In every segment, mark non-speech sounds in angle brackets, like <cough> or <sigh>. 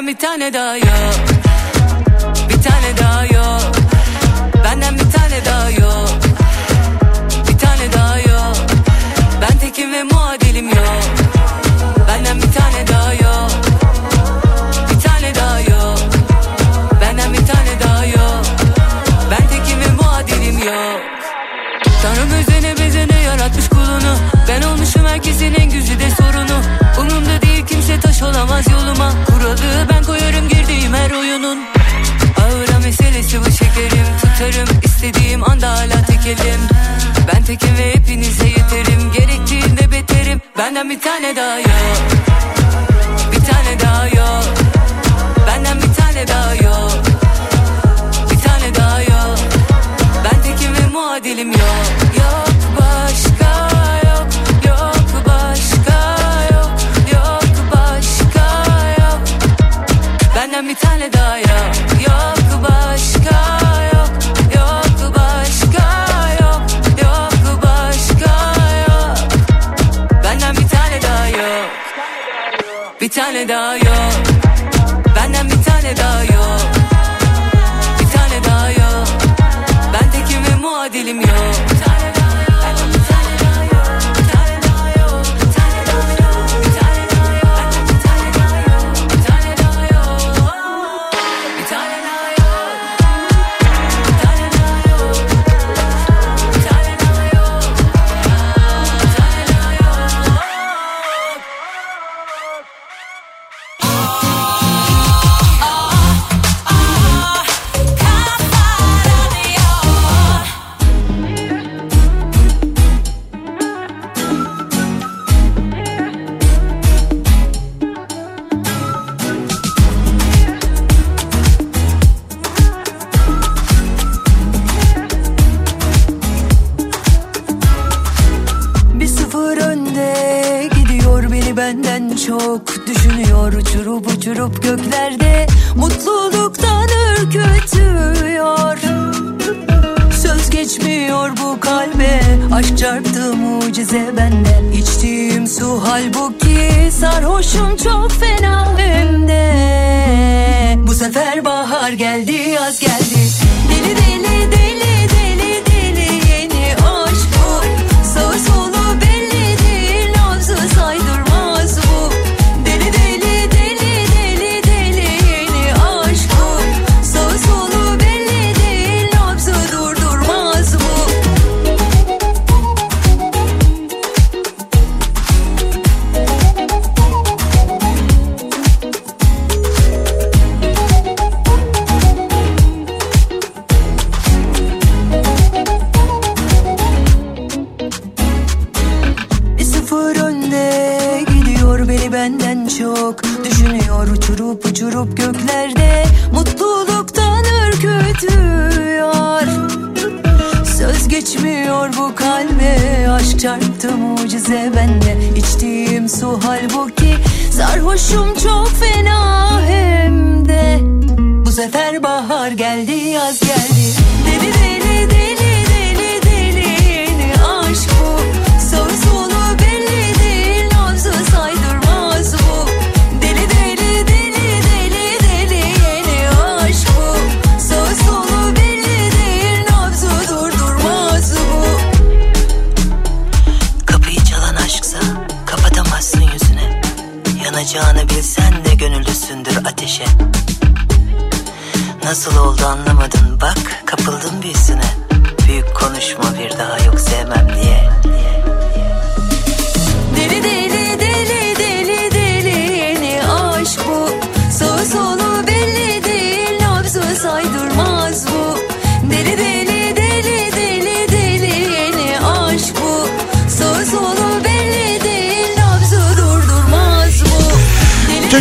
benden bir tane daha yok bir tane daha yok. evlerde mutluluktan ürkütüyor. Söz geçmiyor bu kalbe aşk çarptı mucize bende. İçtiğim su halbuki sarhoşum çok fena hem de Bu sefer bahar geldi yaz geldi. Deli deli deli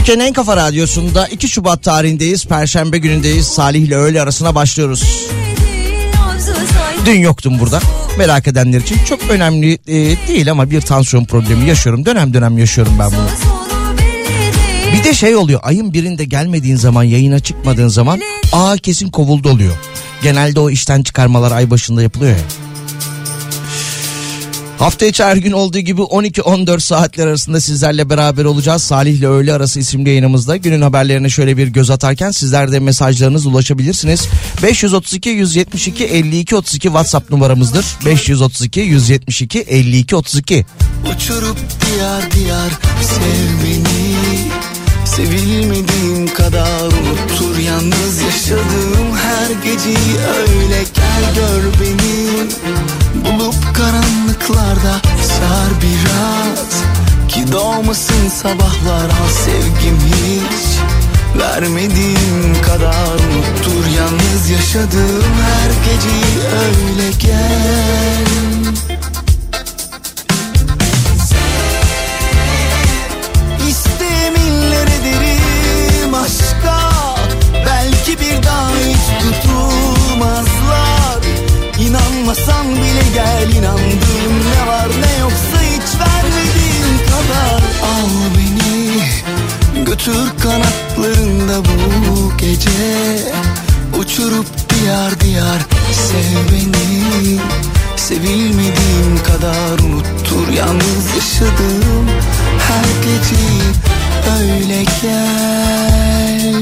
Türkiye'nin en kafa radyosunda 2 Şubat tarihindeyiz. Perşembe günündeyiz. Salih ile öğle arasına başlıyoruz. Dün yoktum burada. Merak edenler için çok önemli e, değil ama bir tansiyon problemi yaşıyorum. Dönem dönem yaşıyorum ben bunu. Bir de şey oluyor ayın birinde gelmediğin zaman yayına çıkmadığın zaman aa kesin kovuldu oluyor. Genelde o işten çıkarmalar ay başında yapılıyor ya. Hafta içi her gün olduğu gibi 12-14 saatler arasında sizlerle beraber olacağız. Salih ile öğle arası isimli yayınımızda günün haberlerine şöyle bir göz atarken sizler de mesajlarınız ulaşabilirsiniz. 532 172 52 32 WhatsApp numaramızdır. 532 172 52 32. Uçurup diyar diyar sev beni Sevilmediğim kadar unutur yalnız yaşadığım her geceyi öyle gel gör beni Bulup karanlıklarda sar biraz. Ki doğmasın sabahlar al sevgim hiç. Vermediğim kadar unutur yalnız yaşadığım her geceyi öyle gel gel inandığım ne var ne yoksa hiç vermediğin kadar. Al beni götür kanatlarında bu gece. Uçurup diyar diyar sev beni. Sevilmediğim kadar unuttur yalnız yaşadığım her gece öyle gel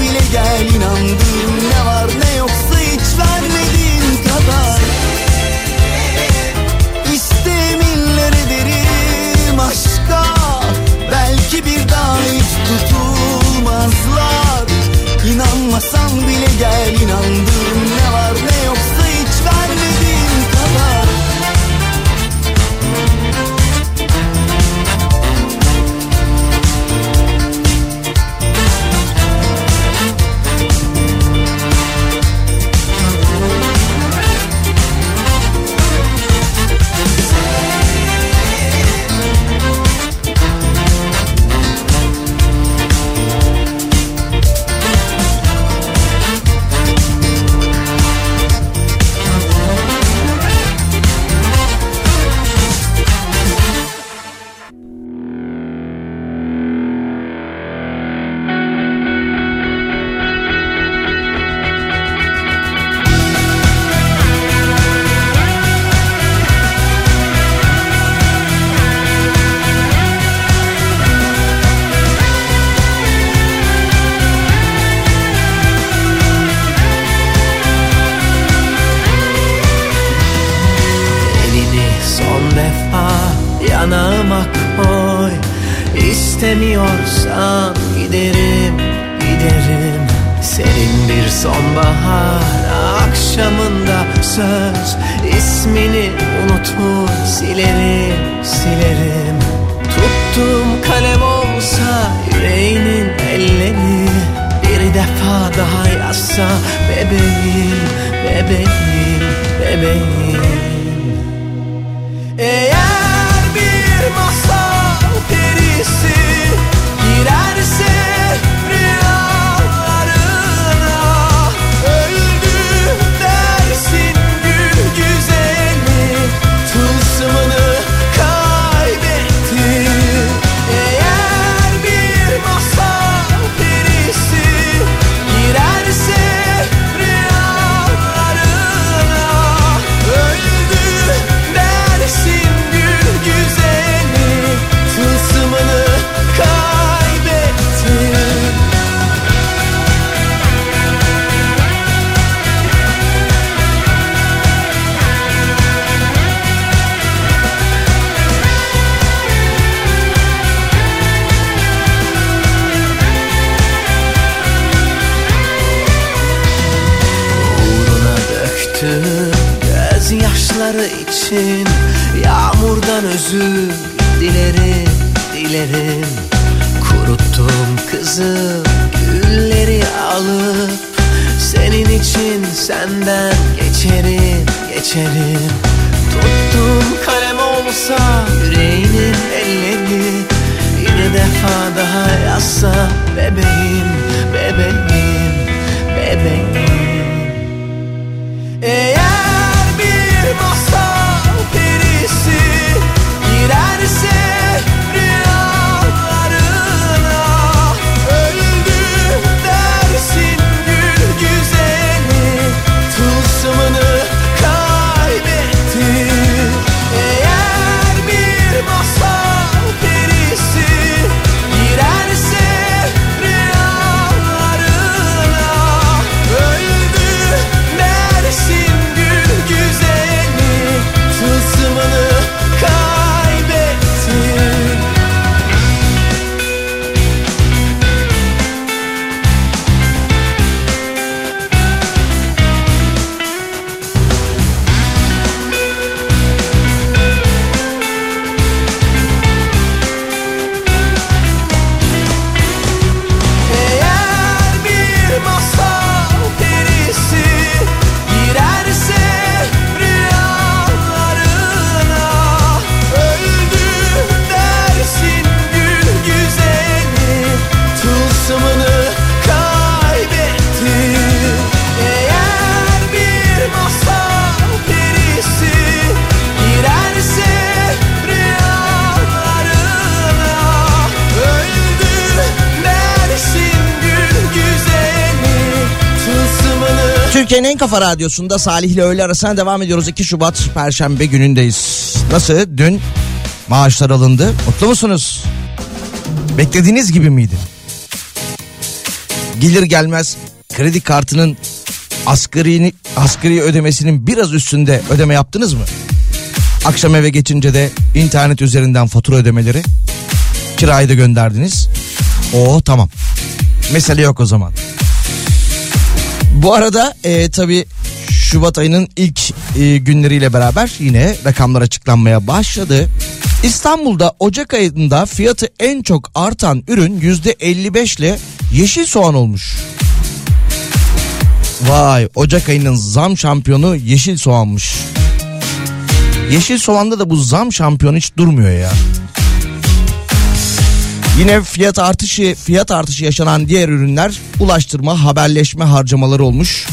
bile gel inandığım ne var ne yoksa hiç vermediğin kadar. İsteminler ederim aşka Belki bir daha hiç tutulmazlar. İnanmasan bile gel inandığım bir sonbahar akşamında söz. İsmini unutur silerim silerim. Tuttuğum kalem olsa yüreğinin elleri. Bir defa daha yazsa bebeğim bebeğim bebeğim. Eğer daha yazsa bebeğim, bebeğim Türkiye'nin en kafa radyosunda Salih ile öğle arasına devam ediyoruz. 2 Şubat Perşembe günündeyiz. Nasıl? Dün maaşlar alındı. Mutlu musunuz? Beklediğiniz gibi miydi? Gelir gelmez kredi kartının asgari, asgari ödemesinin biraz üstünde ödeme yaptınız mı? Akşam eve geçince de internet üzerinden fatura ödemeleri kirayı da gönderdiniz. Oo tamam. Mesele yok o zaman. Bu arada e, tabii Şubat ayının ilk e, günleriyle beraber yine rakamlar açıklanmaya başladı. İstanbul'da Ocak ayında fiyatı en çok artan ürün %55 ile yeşil soğan olmuş. Vay Ocak ayının zam şampiyonu yeşil soğanmış. Yeşil soğanda da bu zam şampiyonu hiç durmuyor ya. Yine fiyat artışı fiyat artışı yaşanan diğer ürünler ulaştırma, haberleşme harcamaları olmuş.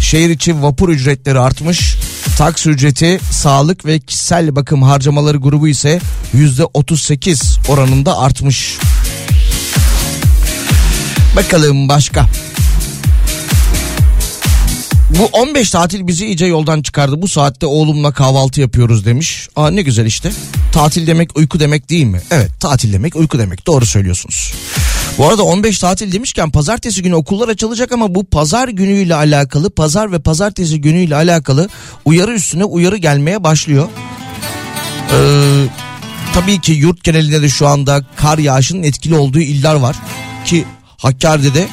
Şehir içi vapur ücretleri artmış. Taksi ücreti, sağlık ve kişisel bakım harcamaları grubu ise yüzde 38 oranında artmış. Bakalım başka. Bu 15 tatil bizi iyice yoldan çıkardı. Bu saatte oğlumla kahvaltı yapıyoruz demiş. Aa ne güzel işte. Tatil demek uyku demek değil mi? Evet tatil demek uyku demek. Doğru söylüyorsunuz. Bu arada 15 tatil demişken pazartesi günü okullar açılacak ama bu pazar günüyle alakalı pazar ve pazartesi günüyle alakalı uyarı üstüne uyarı gelmeye başlıyor. Ee, tabii ki yurt genelinde de şu anda kar yağışının etkili olduğu iller var. Ki Hakkari'de de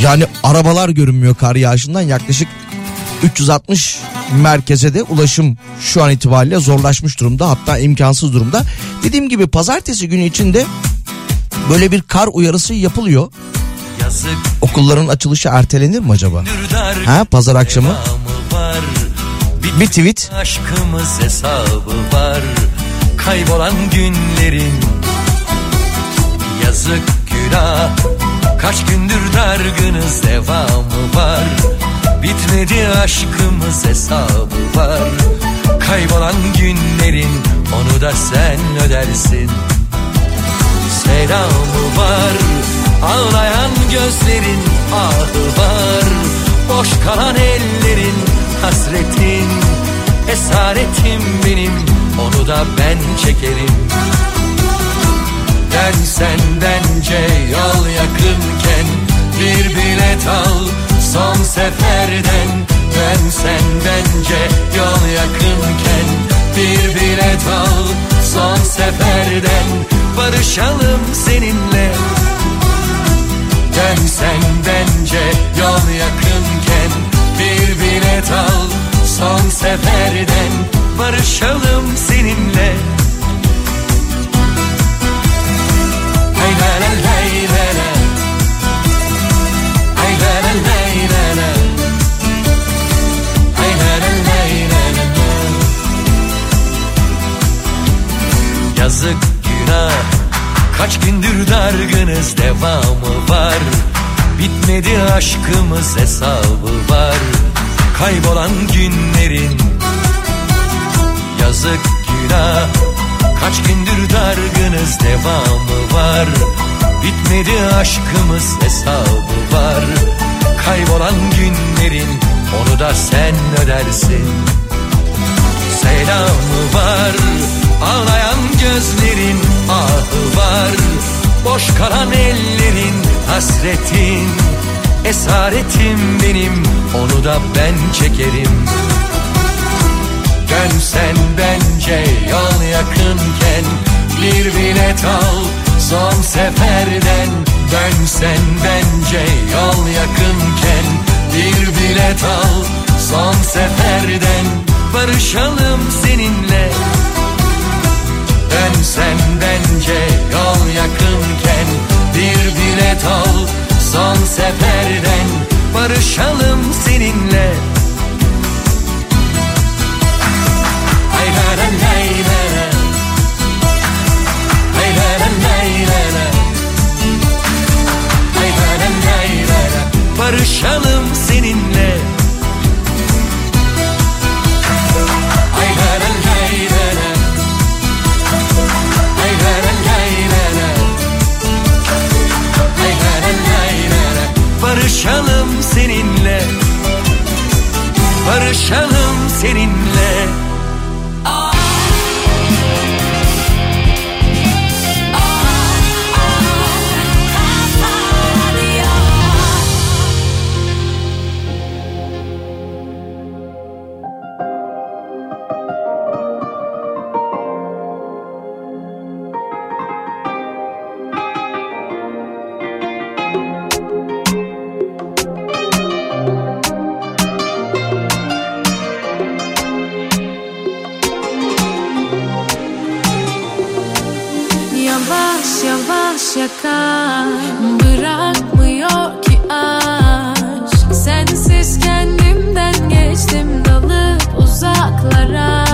yani arabalar görünmüyor kar yağışından. Yaklaşık 360 merkeze de ulaşım şu an itibariyle zorlaşmış durumda. Hatta imkansız durumda. Dediğim gibi pazartesi günü içinde böyle bir kar uyarısı yapılıyor. Yazık. Okulların açılışı ertelenir mi acaba? dürdar Ha pazar akşamı? var. Bir tweet. Aşkımız hesabı var. Kaybolan günlerin. Yazık günah Kaç gündür dargınız devamı var. Bitmedi aşkımız hesabı var. Kaybolan günlerin Onu da sen ödersin. Selamı var Ağlayan gözlerin ahı var. Boş kalan ellerin hasretin Esaretim benim Onu da ben çekerim. Dersen bence yol Bir bilet son seferden Dönsen bence yol yakınken Bir bilet al. Son seferden Barışalım seninle. Dönsen bence yol yakınken Bir bilet al. Son seferden barışalım seninle. Hay la la la la Yazık günah. Kaç gündür dargınız devamı var. Bitmedi aşkımız hesabı var. Kaybolan günlerin Yazık günah. Kaç gündür dargınız devamı var. Bitmedi aşkımız hesabı var. Kaybolan günlerin Onu da sen ödersin. Selamı var Ağlayan gözlerin ahı var. Boş kalan ellerin hasretin. Esaretim benim onu da ben çekerim. Dönsen bence yol yakınken Bir bilet al son seferden. Dönsen bence yol yakınken Bir bilet al son seferden. Barışalım seninle Dönsen bence yol yakınken Bir bilet al son seferden Barışalım seninle. Hay la la lay la la Hay la Barışalım seninle. Barışalım seninle Yavaş yavaş yakar Bırakmıyor ki aşk. Sensiz kendimden geçtim dalıp uzaklara.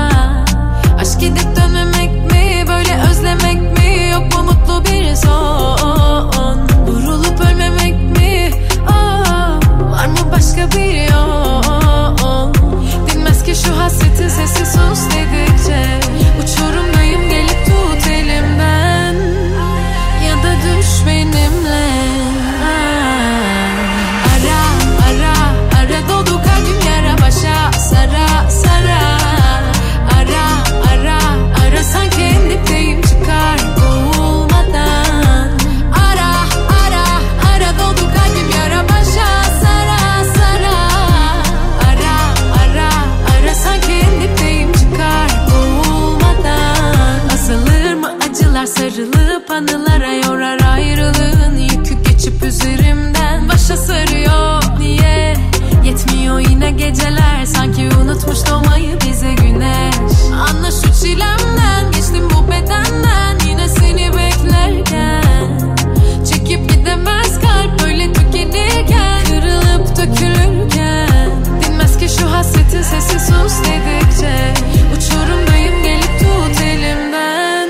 Aşk gidip dönmemek mi böyle özlemek mi? Yok mu mutlu bir son? Vurulup ölmemek mi? Aa, Var mı başka bir yol? Dinmez ki şu hasretin sesi sus dedikçe yetmiyor yine geceler. Sanki unutmuş doğmayı bize güneş. Anla şu çilemden geçtim bu bedenden. Yine seni beklerken. Çekip gidemez kalp böyle tükenirken. Kırılıp dökülürken. Dinmez ki şu hasretin sesi sus dedikçe. Uçurumdayım gelip tut elimden.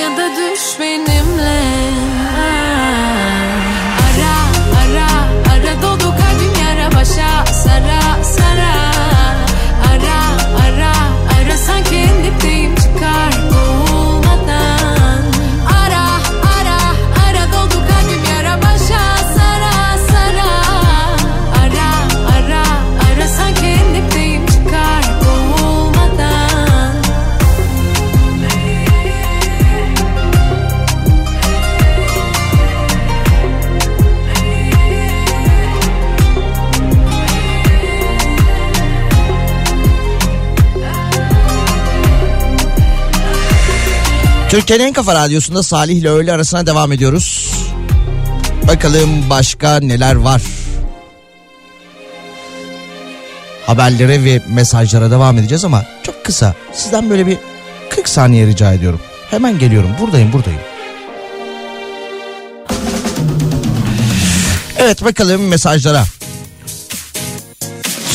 Ya da düş benimle cerrar. Türkiye'nin en kafa radyosunda Salih ile öğle arasına devam ediyoruz. Bakalım başka neler var. haberlere ve mesajlara devam edeceğiz ama çok kısa. Sizden böyle bir 40 saniye rica ediyorum. Hemen geliyorum. Buradayım, buradayım. Evet bakalım mesajlara.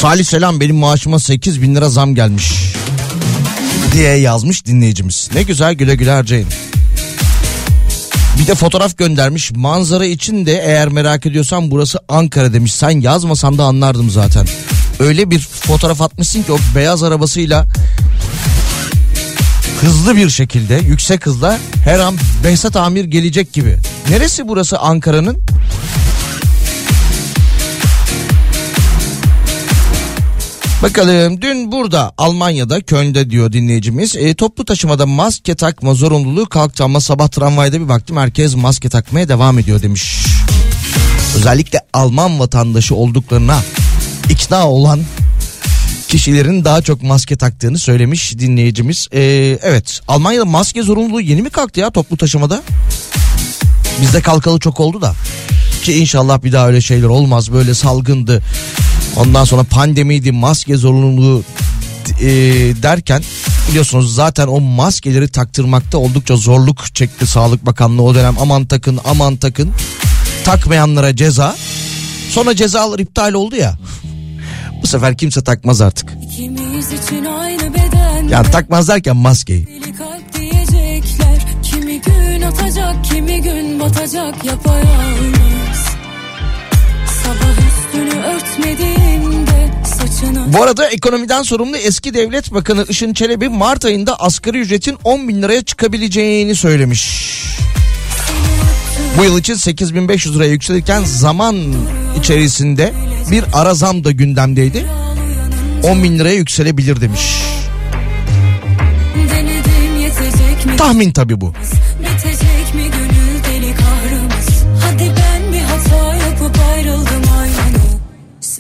Salih selam benim maaşıma 8 bin lira zam gelmiş. Diye yazmış dinleyicimiz. Ne güzel güle güle harcayın. Bir de fotoğraf göndermiş. Manzara için de eğer merak ediyorsan burası Ankara demiş. Sen yazmasan da anlardım zaten. Öyle bir fotoğraf atmışsın ki o beyaz arabasıyla hızlı bir şekilde yüksek hızla her an Behzat Amir gelecek gibi. Neresi burası Ankara'nın? Bakalım dün burada Almanya'da Köln'de diyor dinleyicimiz e, toplu taşımada maske takma zorunluluğu kalktı ama sabah tramvayda bir baktım herkes maske takmaya devam ediyor demiş. Özellikle Alman vatandaşı olduklarına ikna olan kişilerin daha çok maske taktığını söylemiş dinleyicimiz. E, evet Almanya'da maske zorunluluğu yeni mi kalktı ya toplu taşımada? Bizde kalkalı çok oldu da ki inşallah bir daha öyle şeyler olmaz böyle salgındı Ondan sonra pandemiydi, maske zorunluluğu e, derken biliyorsunuz zaten o maskeleri taktırmakta oldukça zorluk çekti Sağlık Bakanlığı o dönem. Aman takın, aman takın. Takmayanlara ceza. Sonra cezalar iptal oldu ya. Bu sefer kimse takmaz artık. Yani takmaz derken maskeyi. Kimi gün atacak, kimi gün batacak yapayalnız. Sabah üstünü saçını... Bu arada ekonomiden sorumlu eski devlet bakanı Işın Çelebi Mart ayında asgari ücretin 10 bin liraya çıkabileceğini söylemiş. Bu yıl için 8500 liraya yükselirken zaman içerisinde bir ara zam da gündemdeydi. 10 bin liraya yükselebilir demiş. Tahmin tabi bu.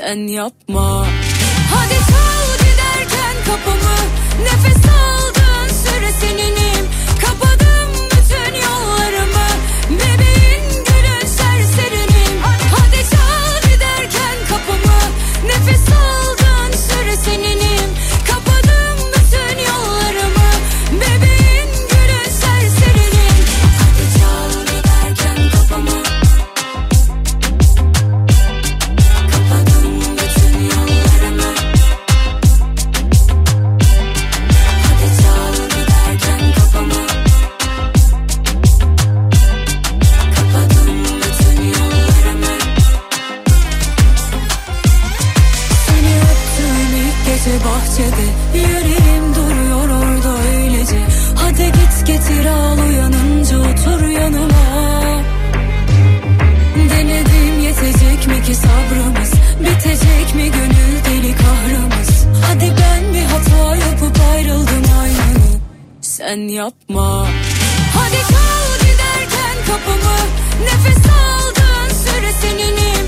Sen yapma. Hadi çal giderken kapımı. Nefes aldığın Sen yapma. Hadi çal giderken kapımı. Nefes aldığın süre seninim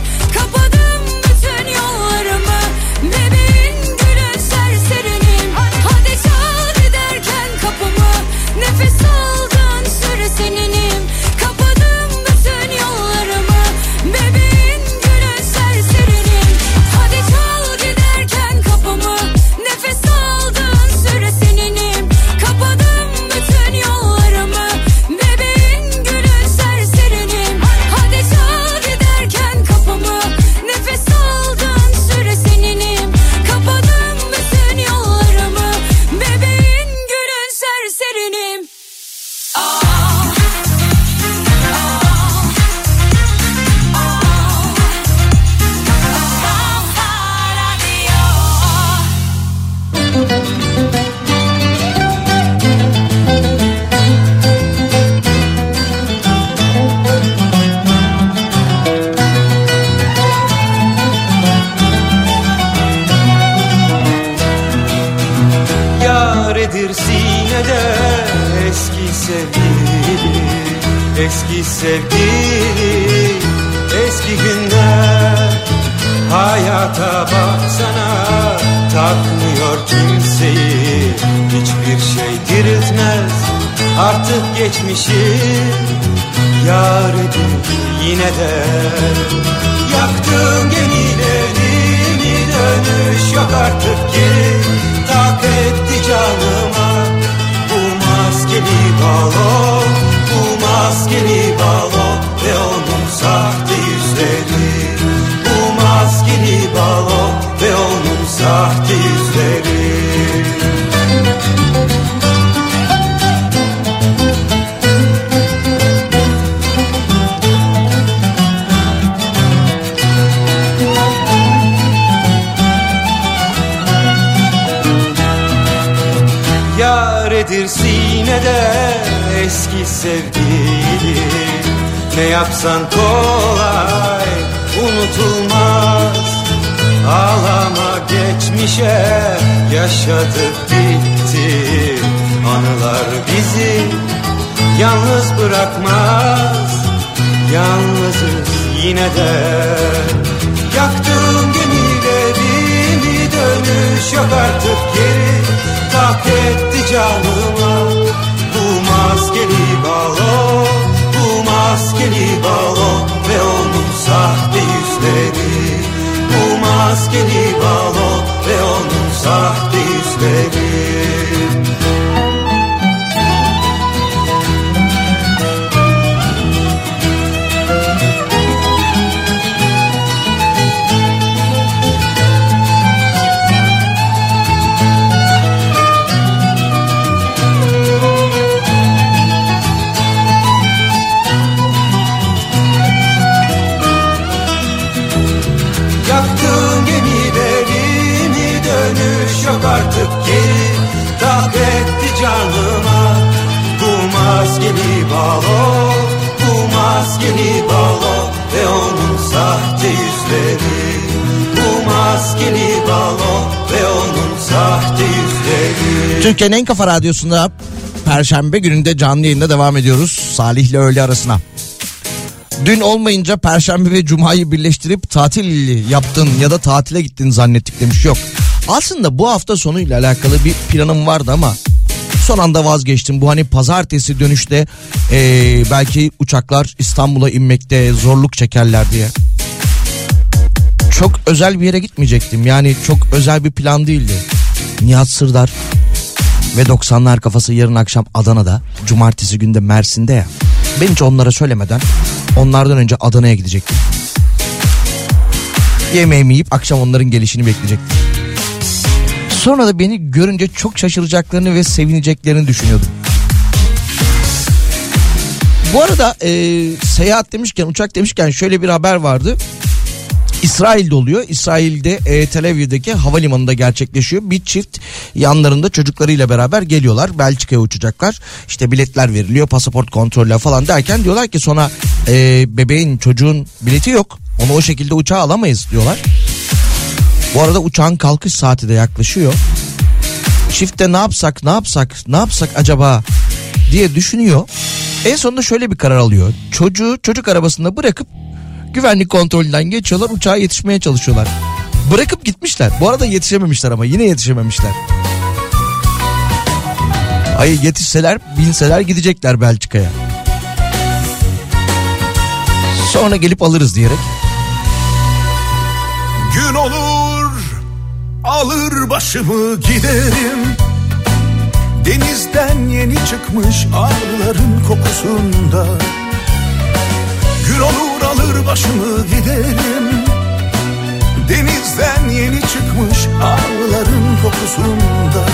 Türkiye'nin en kafa radyosunda Perşembe gününde canlı yayında devam ediyoruz. Salih ile öğle arasına. Dün olmayınca Perşembe ve Cuma'yı birleştirip tatil yaptın ya da tatile gittin zannettik demiş. Yok. Aslında bu hafta sonuyla alakalı bir planım vardı ama son anda vazgeçtim. Bu hani pazartesi dönüşte eee, belki uçaklar İstanbul'a inmekte zorluk çekerler diye. Çok özel bir yere gitmeyecektim. Yani çok özel bir plan değildi. Nihat Sırdar ve 90'lar kafası yarın akşam Adana'da. Cumartesi günde Mersin'de ya. Ben hiç onlara söylemeden onlardan önce Adana'ya gidecektim. Yemeğimi yiyip akşam onların gelişini bekleyecektim. Sonra da beni görünce çok şaşıracaklarını ve sevineceklerini düşünüyordum. Bu arada e, seyahat demişken uçak demişken şöyle bir haber vardı. İsrail'de oluyor. İsrail'de e, Tel Aviv'deki havalimanında gerçekleşiyor. Bir çift yanlarında çocuklarıyla beraber geliyorlar. Belçika'ya uçacaklar. İşte biletler veriliyor, pasaport kontrolü falan derken diyorlar ki sonra e, bebeğin çocuğun bileti yok. Onu o şekilde uçağa alamayız diyorlar. Bu arada uçağın kalkış saati de yaklaşıyor. Çifte ne yapsak ne yapsak ne yapsak acaba diye düşünüyor. En sonunda şöyle bir karar alıyor. Çocuğu çocuk arabasında bırakıp güvenlik kontrolünden geçiyorlar uçağa yetişmeye çalışıyorlar. Bırakıp gitmişler. Bu arada yetişememişler ama yine yetişememişler. Ay yetişseler binseler gidecekler Belçika'ya. Sonra gelip alırız diyerek. Gün olur alır başımı giderim Denizden yeni çıkmış arıların kokusunda Gün olur alır başımı giderim. Denizden yeni çıkmış arıların kokusunda.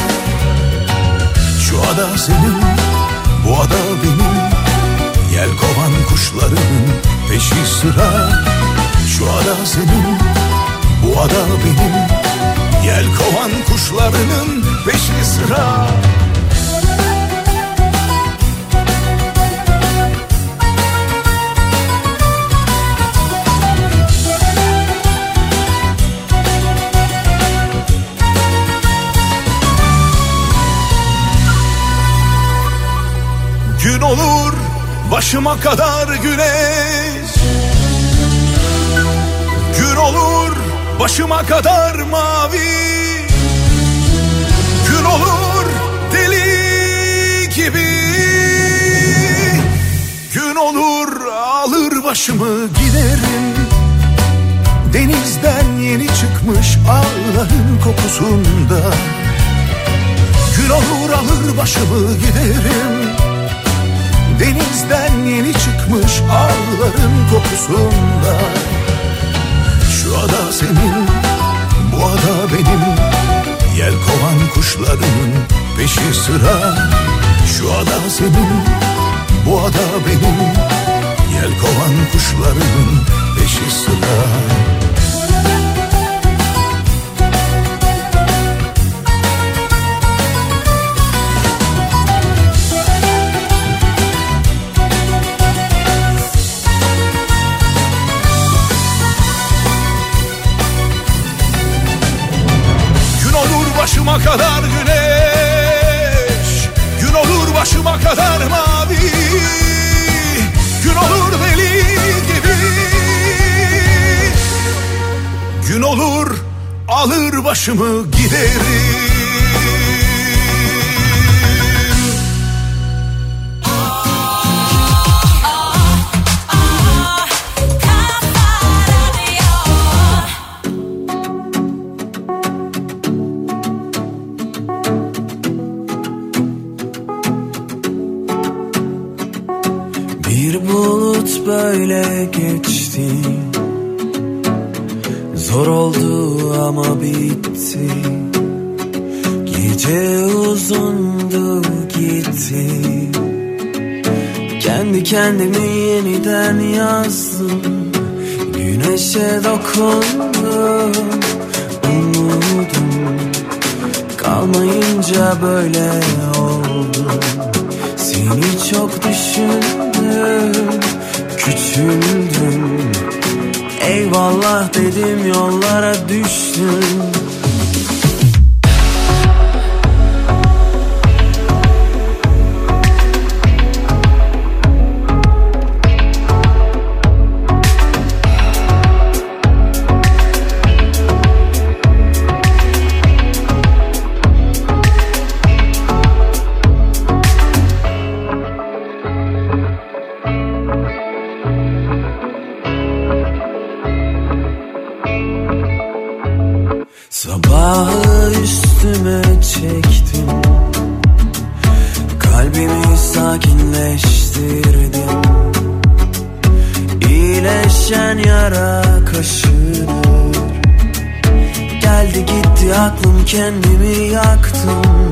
Şu ada senin, bu ada benim. Yelkovan kuşlarının peşi sıra. Şu ada senin, bu ada benim. Yelkovan kuşlarının peşi sıra başıma kadar güneş. Gün olur başıma kadar mavi. Gün olur deli gibi. Gün olur alır başımı giderim. Denizden yeni çıkmış ağların kokusunda. Gün olur alır başımı giderim Denizden yeni çıkmış ağların kokusunda. Şu ada senin, bu ada benim. Yel kovan kuşların peşi sıra. Şu ada senin, bu ada benim. Yel kovan kuşların peşi sıra başımı giderim Sabahı üstüme çektim. Kalbimi sakinleştirdim. İyileşen yara kaşınır Geldi gitti aklım kendimi yaktım.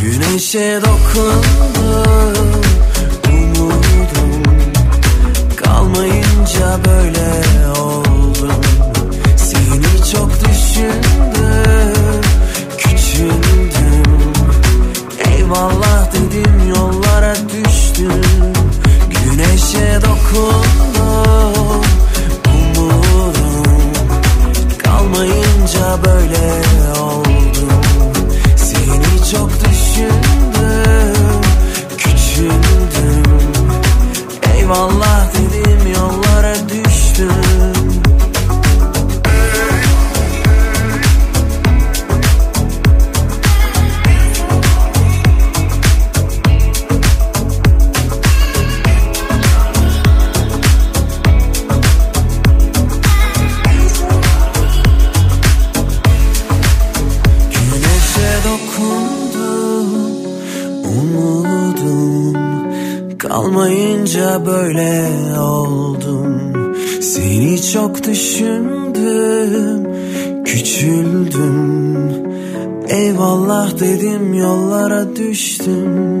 Güneşe dokundum Umudum. Kalmayınca böyle oldum Güneşe çok düşündüm Küçüldüm Eyvallah dedim yollara düştüm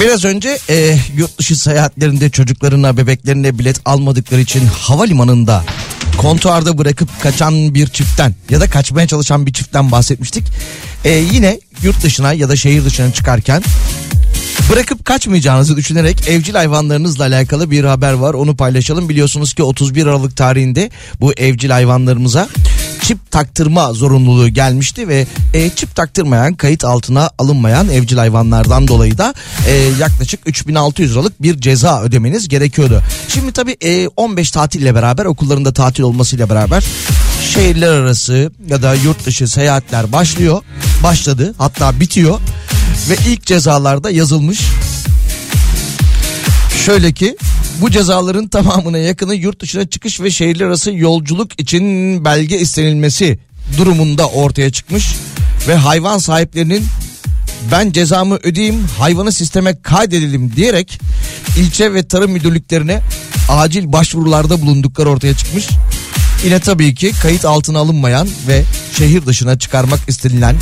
Biraz önce e, yurt dışı seyahatlerinde çocuklarına bebeklerine bilet almadıkları için havalimanında kontuarda bırakıp kaçan bir çiftten ya da kaçmaya çalışan bir çiftten bahsetmiştik. E, yine yurt dışına ya da şehir dışına çıkarken Bırakıp kaçmayacağınızı düşünerek evcil hayvanlarınızla alakalı bir haber var. Onu paylaşalım. Biliyorsunuz ki 31 Aralık tarihinde bu evcil hayvanlarımıza çip taktırma zorunluluğu gelmişti ve e, çip taktırmayan, kayıt altına alınmayan evcil hayvanlardan dolayı da e, yaklaşık 3600 liralık bir ceza ödemeniz gerekiyordu. Şimdi tabii e, 15 tatille beraber okullarında tatil olmasıyla beraber şehirler arası ya da yurt dışı seyahatler başlıyor. Başladı hatta bitiyor ve ilk cezalarda yazılmış. Şöyle ki Bu cezaların tamamına yakını yurt dışına çıkış ve şehirler arası yolculuk için belge istenilmesi durumunda ortaya çıkmış. Ve hayvan sahiplerinin ben cezamı ödeyeyim hayvanı sisteme kaydedelim diyerek ilçe ve tarım müdürlüklerine acil başvurularda bulundukları ortaya çıkmış. Yine tabii ki kayıt altına alınmayan ve şehir dışına çıkarmak istenilen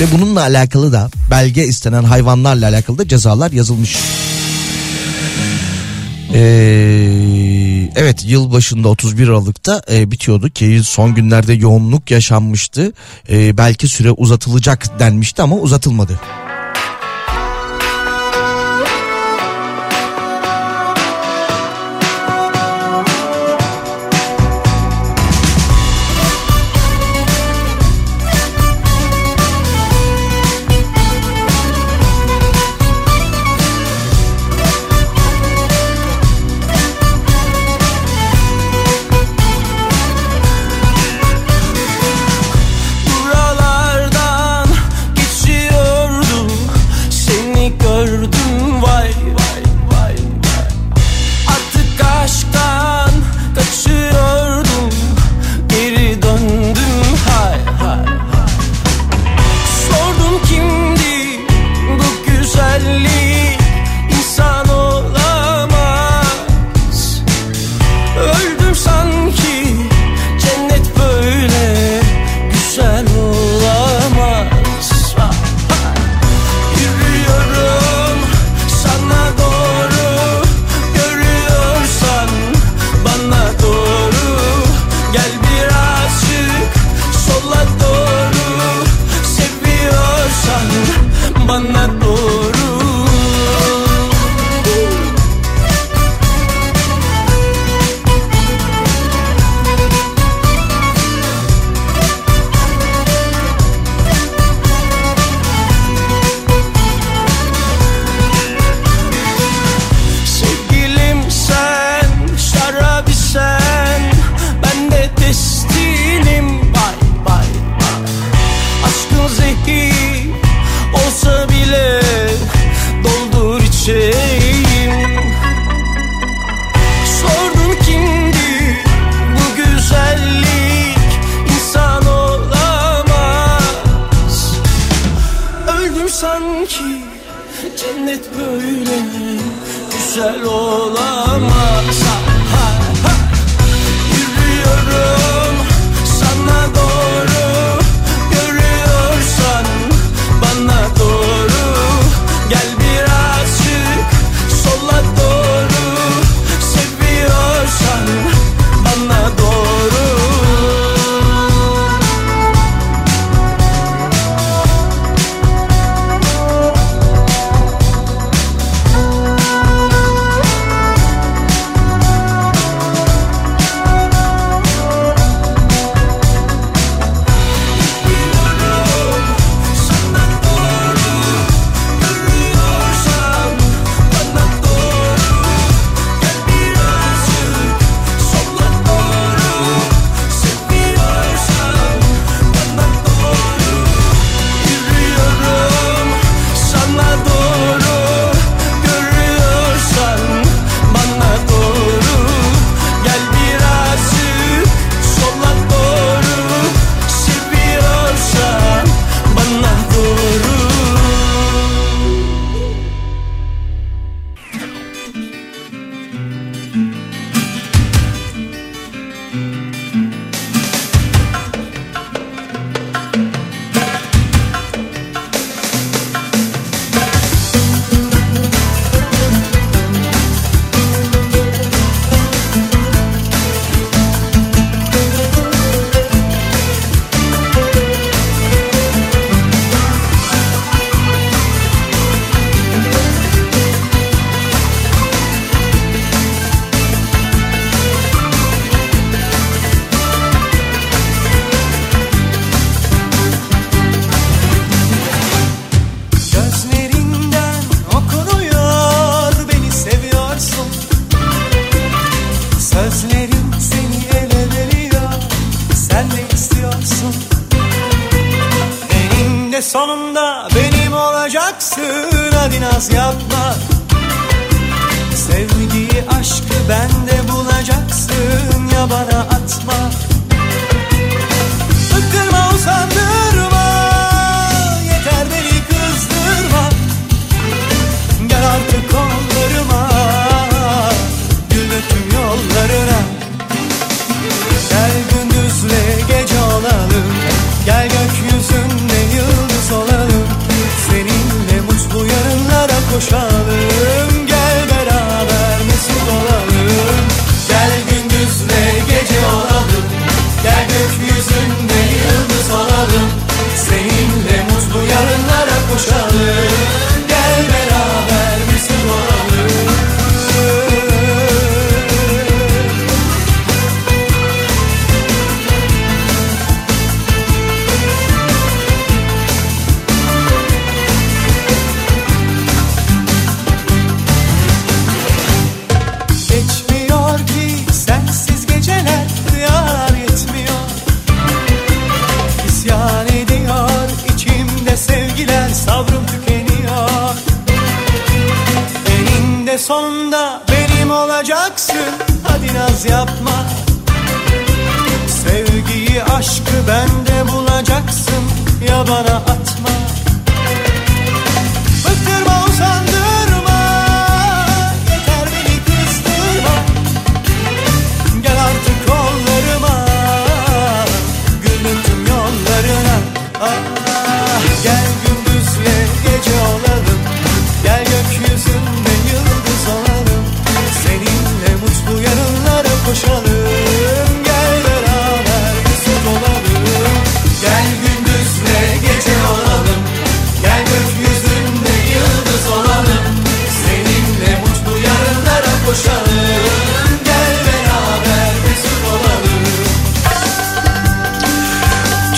ve bununla alakalı da belge istenen hayvanlarla alakalı da cezalar yazılmış. Ee, evet yıl başında 31 Aralık'ta e, bitiyordu ki son günlerde yoğunluk yaşanmıştı. Ee, belki süre uzatılacak denmişti ama uzatılmadı.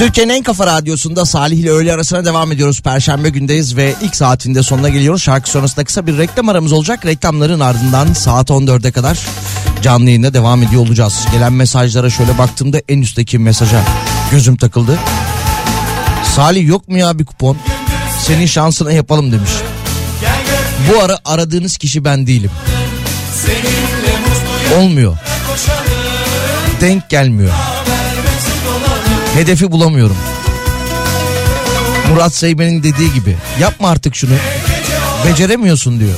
Türkiye'nin en kafa radyosunda Salih ile öğle arasına devam ediyoruz. Perşembe gündeyiz ve ilk saatinde sonuna geliyoruz. Şarkı sonrasında kısa bir reklam aramız olacak. Reklamların ardından saat 14'e kadar canlı yayında devam ediyor olacağız. Gelen mesajlara şöyle baktığımda en üstteki mesaja gözüm takıldı. Salih yok mu ya bir kupon? Senin şansına yapalım demiş. Bu ara aradığınız kişi ben değilim. Olmuyor. Denk gelmiyor. Hedefi bulamıyorum. Murat Seymen'in dediği gibi yapma artık şunu. Beceremiyorsun diyor.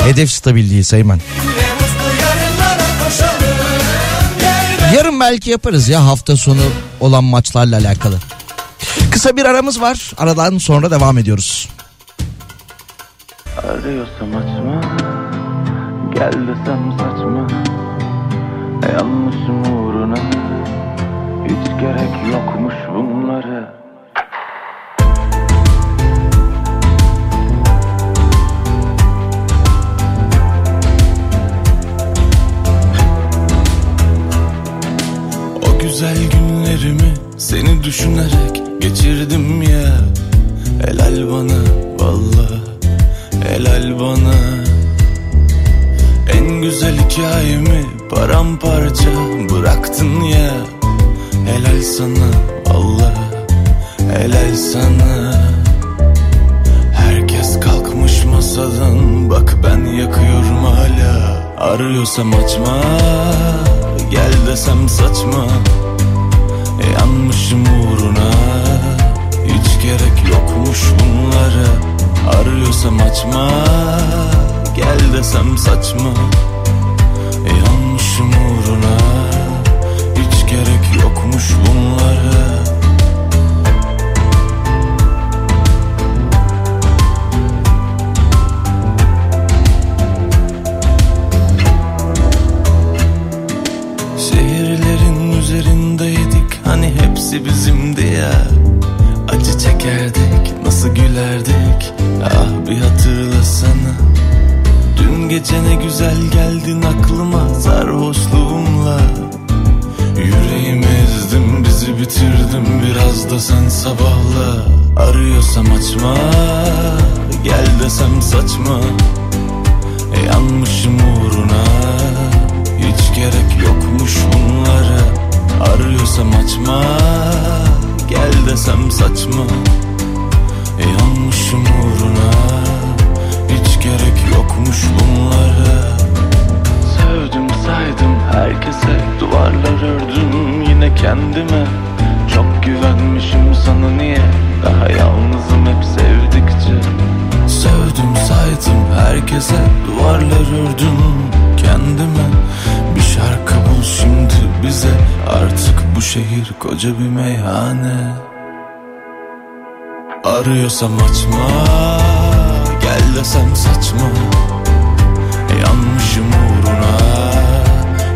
Hedef stabilliği Seymen. Yarın belki yaparız ya hafta sonu olan maçlarla alakalı. Kısa bir aramız var. Aradan sonra devam ediyoruz. Arıyorsam açma Gel desem saçma Yanlışım uğruna Hiç gerek yokmuş bunlara. O güzel günlerimi seni düşünerek geçirdim ya. Helal bana valla helal bana. En güzel hikayemi paramparça bıraktın ya Helal sana valla helal sana. Herkes kalkmış masadan. Bak ben yakıyorum hala. Arıyorsam açma. Gel desem saçma. Yanmışım uğruna. Hiç gerek yokmuş bunlara. Arıyorsam açma. Gel desem saçma. Yanmışım uğruna Hiç gerek yokmuş bunlara. Şehirlerin üzerindeydik hani hepsi bizimdi ya Acı çekerdik nasıl gülerdik? Ah bir hatırlasana. Dün gece ne güzel geldin aklıma sarhoşluğumla Ezdim bizi bitirdim. Biraz da sen sabahla Arıyorsam açma. Gel desem saçma. Yanmışım uğruna. Hiç gerek yokmuş bunlara. Arıyorsam açma. Gel desem saçma. Yanmışım uğruna. Hiç gerek yokmuş bunlara sevdim saydım herkese. Duvarlar ördüm yine kendime. Çok güvenmişim sana niye? Daha yalnızım hep sevdikçe. Sevdim saydım herkese. Duvarlar ördüm kendime. Bir şarkı bul şimdi bize. Artık bu şehir koca bir meyhane. Arıyorsam açma Gel desem saçma. Yanmışım uğruna.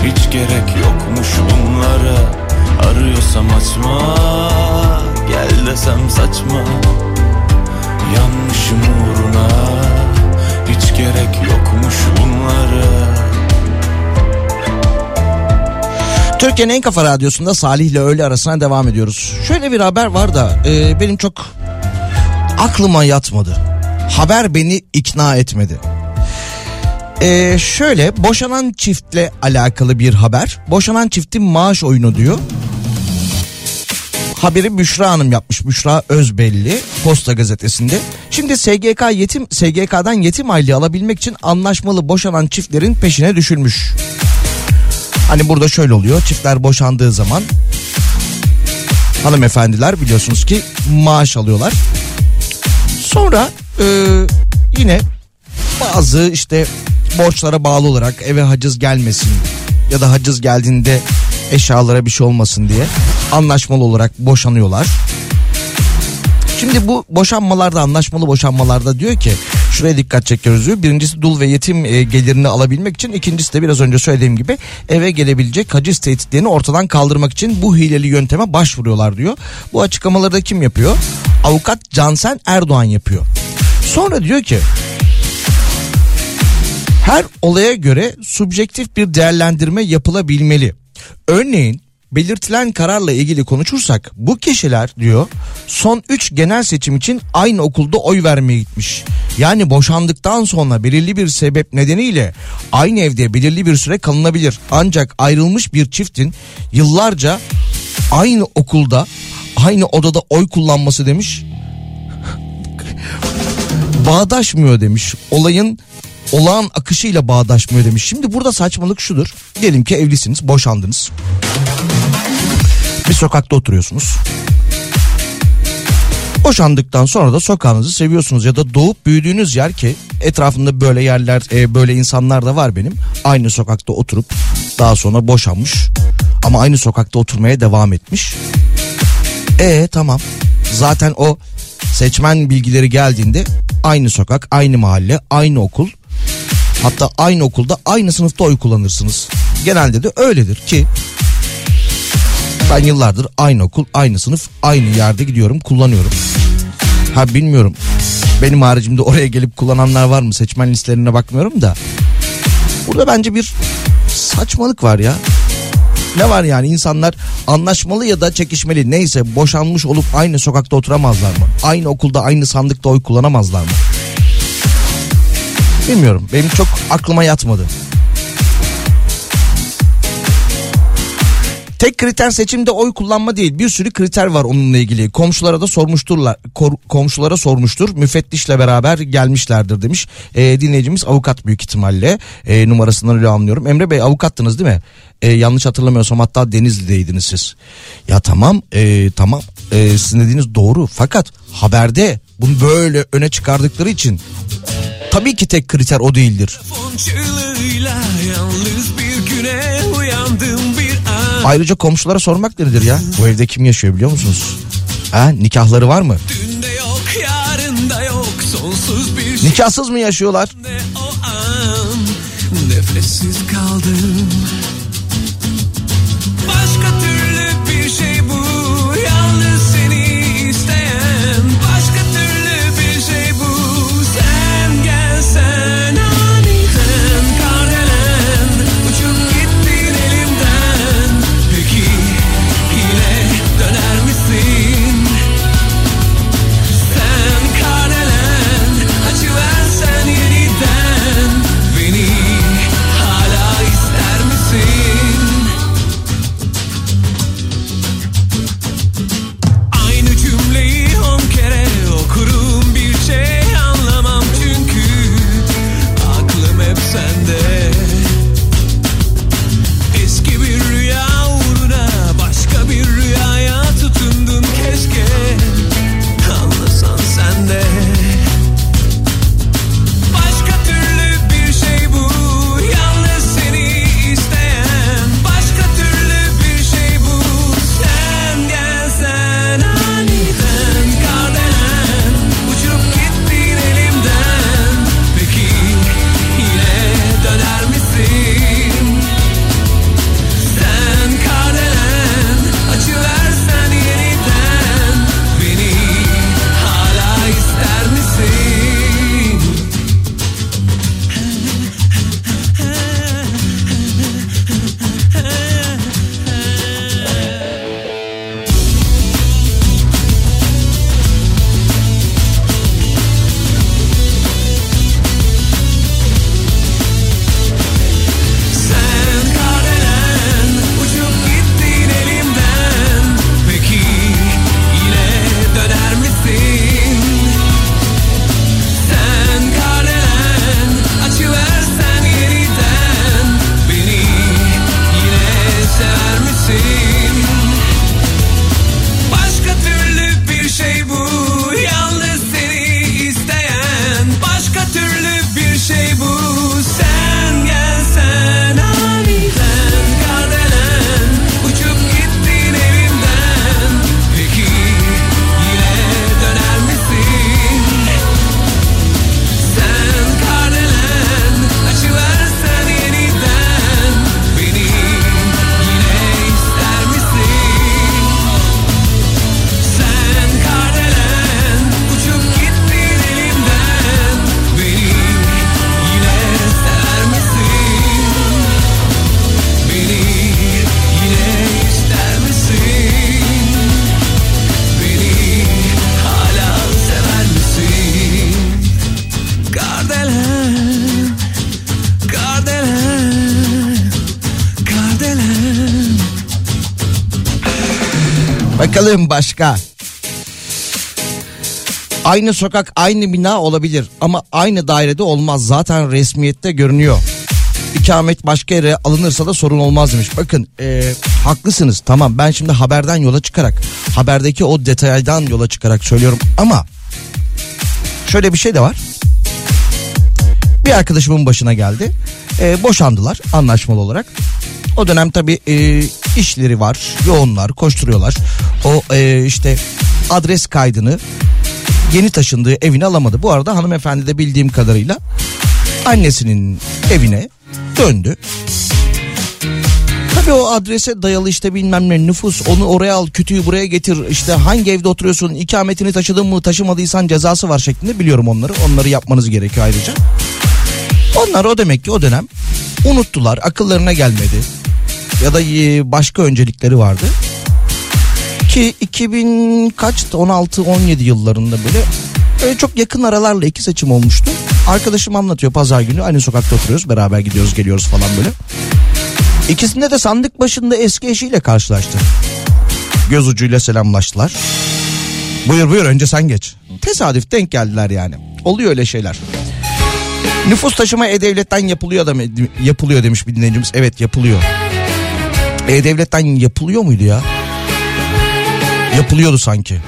Hiç gerek yokmuş bunlara Arıyorsam açma Gel desem saçma Yanmışım uğruna Hiç gerek yokmuş bunlara Türkiye'nin en kafa radyosunda Salih ile öğle arasına devam ediyoruz. Şöyle bir haber var da e, benim çok aklıma yatmadı. Haber beni ikna etmedi. E, şöyle boşanan çiftle alakalı bir haber. Boşanan çiftin maaş oyunu diyor. Haberi Büşra Hanım yapmış. Büşra Özbelli Posta Gazetesi'nde. Şimdi SGK yetim SGK'dan yetim aylığı alabilmek için anlaşmalı boşanan çiftlerin peşine düşülmüş. Hani burada şöyle oluyor. Çiftler boşandığı zaman hanımefendiler biliyorsunuz ki maaş alıyorlar. Sonra e, yine bazı işte borçlara bağlı olarak eve haciz gelmesin ya da haciz geldiğinde eşyalara bir şey olmasın diye anlaşmalı olarak boşanıyorlar. Şimdi bu boşanmalarda anlaşmalı boşanmalarda diyor ki şuraya dikkat çekiyoruz diyor. Birincisi dul ve yetim e, gelirini alabilmek için ikincisi de biraz önce söylediğim gibi eve gelebilecek haciz tehditlerini ortadan kaldırmak için bu hileli yönteme başvuruyorlar diyor. Bu açıklamaları da kim yapıyor? Avukat Cansen Erdoğan yapıyor. Sonra diyor ki her olaya göre subjektif bir değerlendirme yapılabilmeli. Örneğin belirtilen kararla ilgili konuşursak bu kişiler diyor son 3 genel seçim için aynı okulda oy vermeye gitmiş. Yani boşandıktan sonra belirli bir sebep nedeniyle aynı evde belirli bir süre kalınabilir. Ancak ayrılmış bir çiftin yıllarca aynı okulda aynı odada oy kullanması demiş <laughs> bağdaşmıyor demiş. Olayın olağan akışıyla bağdaşmıyor demiş. Şimdi burada saçmalık şudur. Diyelim ki evlisiniz, boşandınız. Bir sokakta oturuyorsunuz. Boşandıktan sonra da sokağınızı seviyorsunuz ya da doğup büyüdüğünüz yer ki etrafında böyle yerler e, böyle insanlar da var benim. Aynı sokakta oturup daha sonra boşanmış ama aynı sokakta oturmaya devam etmiş. E tamam zaten o seçmen bilgileri geldiğinde aynı sokak, aynı mahalle, aynı okul. Hatta aynı okulda aynı sınıfta oy kullanırsınız. Genelde de öyledir ki ben yıllardır aynı okul, aynı sınıf, aynı yerde gidiyorum, kullanıyorum. Ha bilmiyorum. Benim haricimde oraya gelip kullananlar var mı? Seçmen listelerine bakmıyorum da. Burada bence bir saçmalık var ya. Ne var yani insanlar anlaşmalı ya da çekişmeli neyse boşanmış olup aynı sokakta oturamazlar mı? Aynı okulda aynı sandıkta oy kullanamazlar mı? Bilmiyorum benim çok aklıma yatmadı. Tek kriter seçimde oy kullanma değil. Bir sürü kriter var onunla ilgili. Komşulara da sormuşturlar. Komşulara sormuştur. Müfettişle beraber gelmişlerdir demiş. E, dinleyicimiz avukat büyük ihtimalle. E, numarasından öyle anlıyorum. Emre Bey avukattınız değil mi? E, yanlış hatırlamıyorsam hatta Denizli'deydiniz siz. Ya tamam e, tamam e, sizin dediğiniz doğru. Fakat haberde bunu böyle öne çıkardıkları için tabii ki tek kriter o değildir. Ayrıca komşulara sormak nedir ya? Bu evde kim yaşıyor biliyor musunuz? Ha, nikahları var mı? Yok yok şey Nikahsız mı yaşıyorlar? o an Nefessiz kaldım Bakalım başka. Aynı sokak aynı bina olabilir ama aynı dairede olmaz. Zaten resmiyette görünüyor. İkamet başka yere alınırsa da sorun olmaz demiş. Bakın e, haklısınız tamam ben şimdi haberden yola çıkarak haberdeki o detaydan yola çıkarak söylüyorum ama şöyle bir şey de var. Bir arkadaşımın başına geldi. E, boşandılar anlaşmalı olarak. O dönem tabii e, işleri var, yoğunlar, koşturuyorlar. O e, işte adres kaydını yeni taşındığı evine alamadı. Bu arada hanımefendi de bildiğim kadarıyla annesinin evine döndü. Tabii o adrese dayalı işte bilmem ne nüfus onu oraya al kütüğü buraya getir işte hangi evde oturuyorsun ikametini taşıdın mı taşımadıysan cezası var şeklinde biliyorum onları onları yapmanız gerekiyor ayrıca. Onlar o demek ki o dönem unuttular akıllarına gelmedi ya da e, başka öncelikleri vardı. Ki 2000 kaçtı 16-17 yıllarında böyle Öyle çok yakın aralarla iki seçim olmuştu. Arkadaşım anlatıyor pazar günü aynı sokakta oturuyoruz beraber gidiyoruz geliyoruz falan böyle. İkisinde de sandık başında eski eşiyle karşılaştı. Göz ucuyla selamlaştılar. Buyur buyur önce sen geç. Tesadüf denk geldiler yani. Oluyor öyle şeyler. Nüfus taşıma E-Devlet'ten yapılıyor da yapılıyor demiş bir dinleyicimiz. Evet yapılıyor. E-Devlet'ten yapılıyor muydu ya? Yapılıyordu sanki.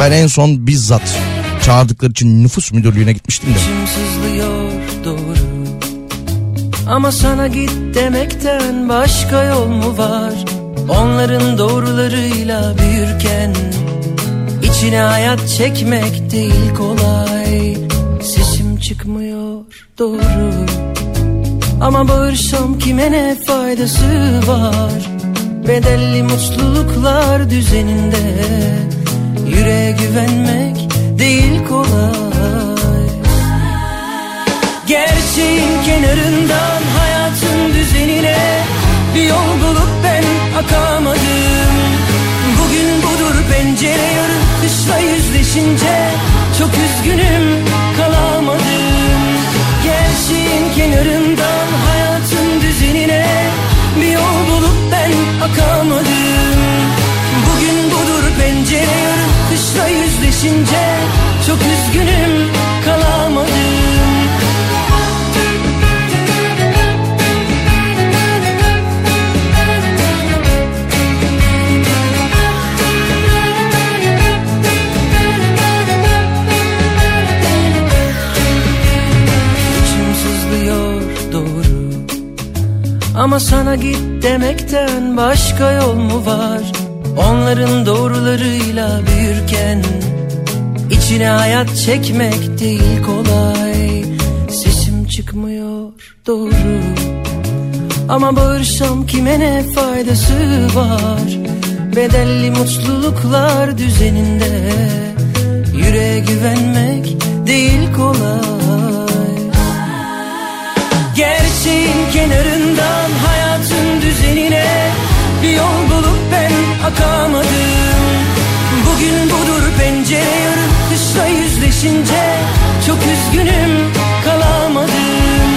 Ben en son bizzat çağırdıkları için nüfus müdürlüğüne gitmiştim de. Doğru. Ama sana git demekten başka yol mu var? Onların doğrularıyla büyürken içine hayat çekmek değil kolay. Sesim çıkmıyor doğru. Ama bağırsam kime ne faydası var Bedelli mutluluklar düzeninde. Yüreğe güvenmek değil kolay. Gerçeğin kenarından hayatın düzenine Bir yol bulup ben akamadım. Bugün budur pencere yarı kışla yüzleşince Çok üzgünüm kalamadım. Gerçeğin kenarından Bir yol bulup ben akamadım. Bugün budur pencere yarı kışla yüzleşince Çok üzgünüm kalamadım Ama sana git demekten başka yol mu var? Onların doğrularıyla büyürken içine hayat çekmek değil kolay. Sesim çıkmıyor doğru. Ama bağırsam kime ne faydası var? Bedelli mutluluklar düzeninde. Yüreğe güvenmek değil kolay Gerçeğin kenarından hayatın düzenine. Bir yol bulup ben akamadım. Bugün budur pencere yarı kışla yüzleşince Çok üzgünüm kalamadım.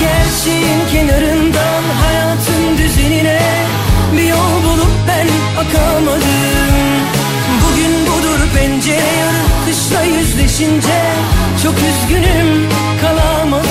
Gerçeğin kenarından hayatın düzenine. Bir yol bulup ben akamadım. Bugün budur pencere yarı kışla yüzleşince Çok üzgünüm kalamadım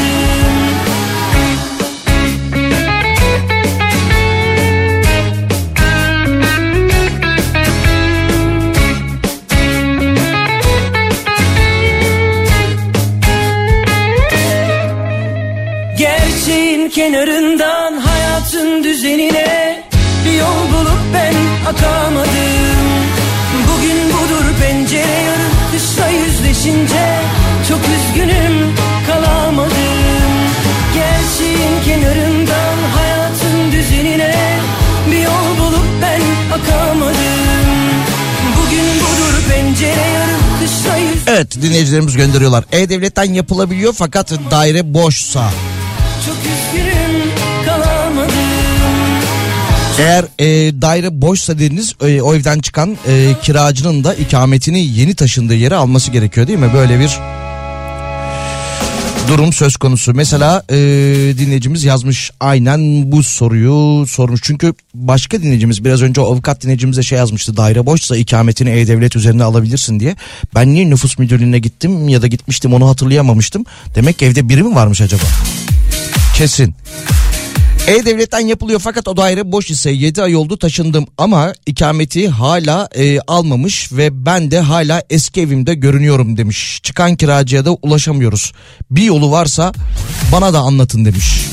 Evet dinleyicilerimiz gönderiyorlar. E-Devlet'ten yapılabiliyor fakat daire boşsa. Çok üzgünüm kalamadım Eğer e, daire boşsa dediniz e, o evden çıkan e, kiracının da ikametini yeni taşındığı yere alması gerekiyor değil mi? Böyle bir durum söz konusu. Mesela e, dinleyicimiz yazmış aynen bu soruyu sormuş. Çünkü başka dinleyicimiz biraz önce o avukat dinleyicimize şey yazmıştı. Daire boşsa ikametini E-Devlet üzerine alabilirsin diye. Ben niye nüfus müdürlüğüne gittim ya da gitmiştim onu hatırlayamamıştım. Demek ki evde biri mi varmış acaba? Kesin. E-Devlet'ten yapılıyor fakat o daire boş ise 7 ay oldu taşındım ama ikameti hala e, almamış ve ben de hala eski evimde görünüyorum demiş. Çıkan kiracıya da ulaşamıyoruz. Bir yolu varsa bana da anlatın demiş.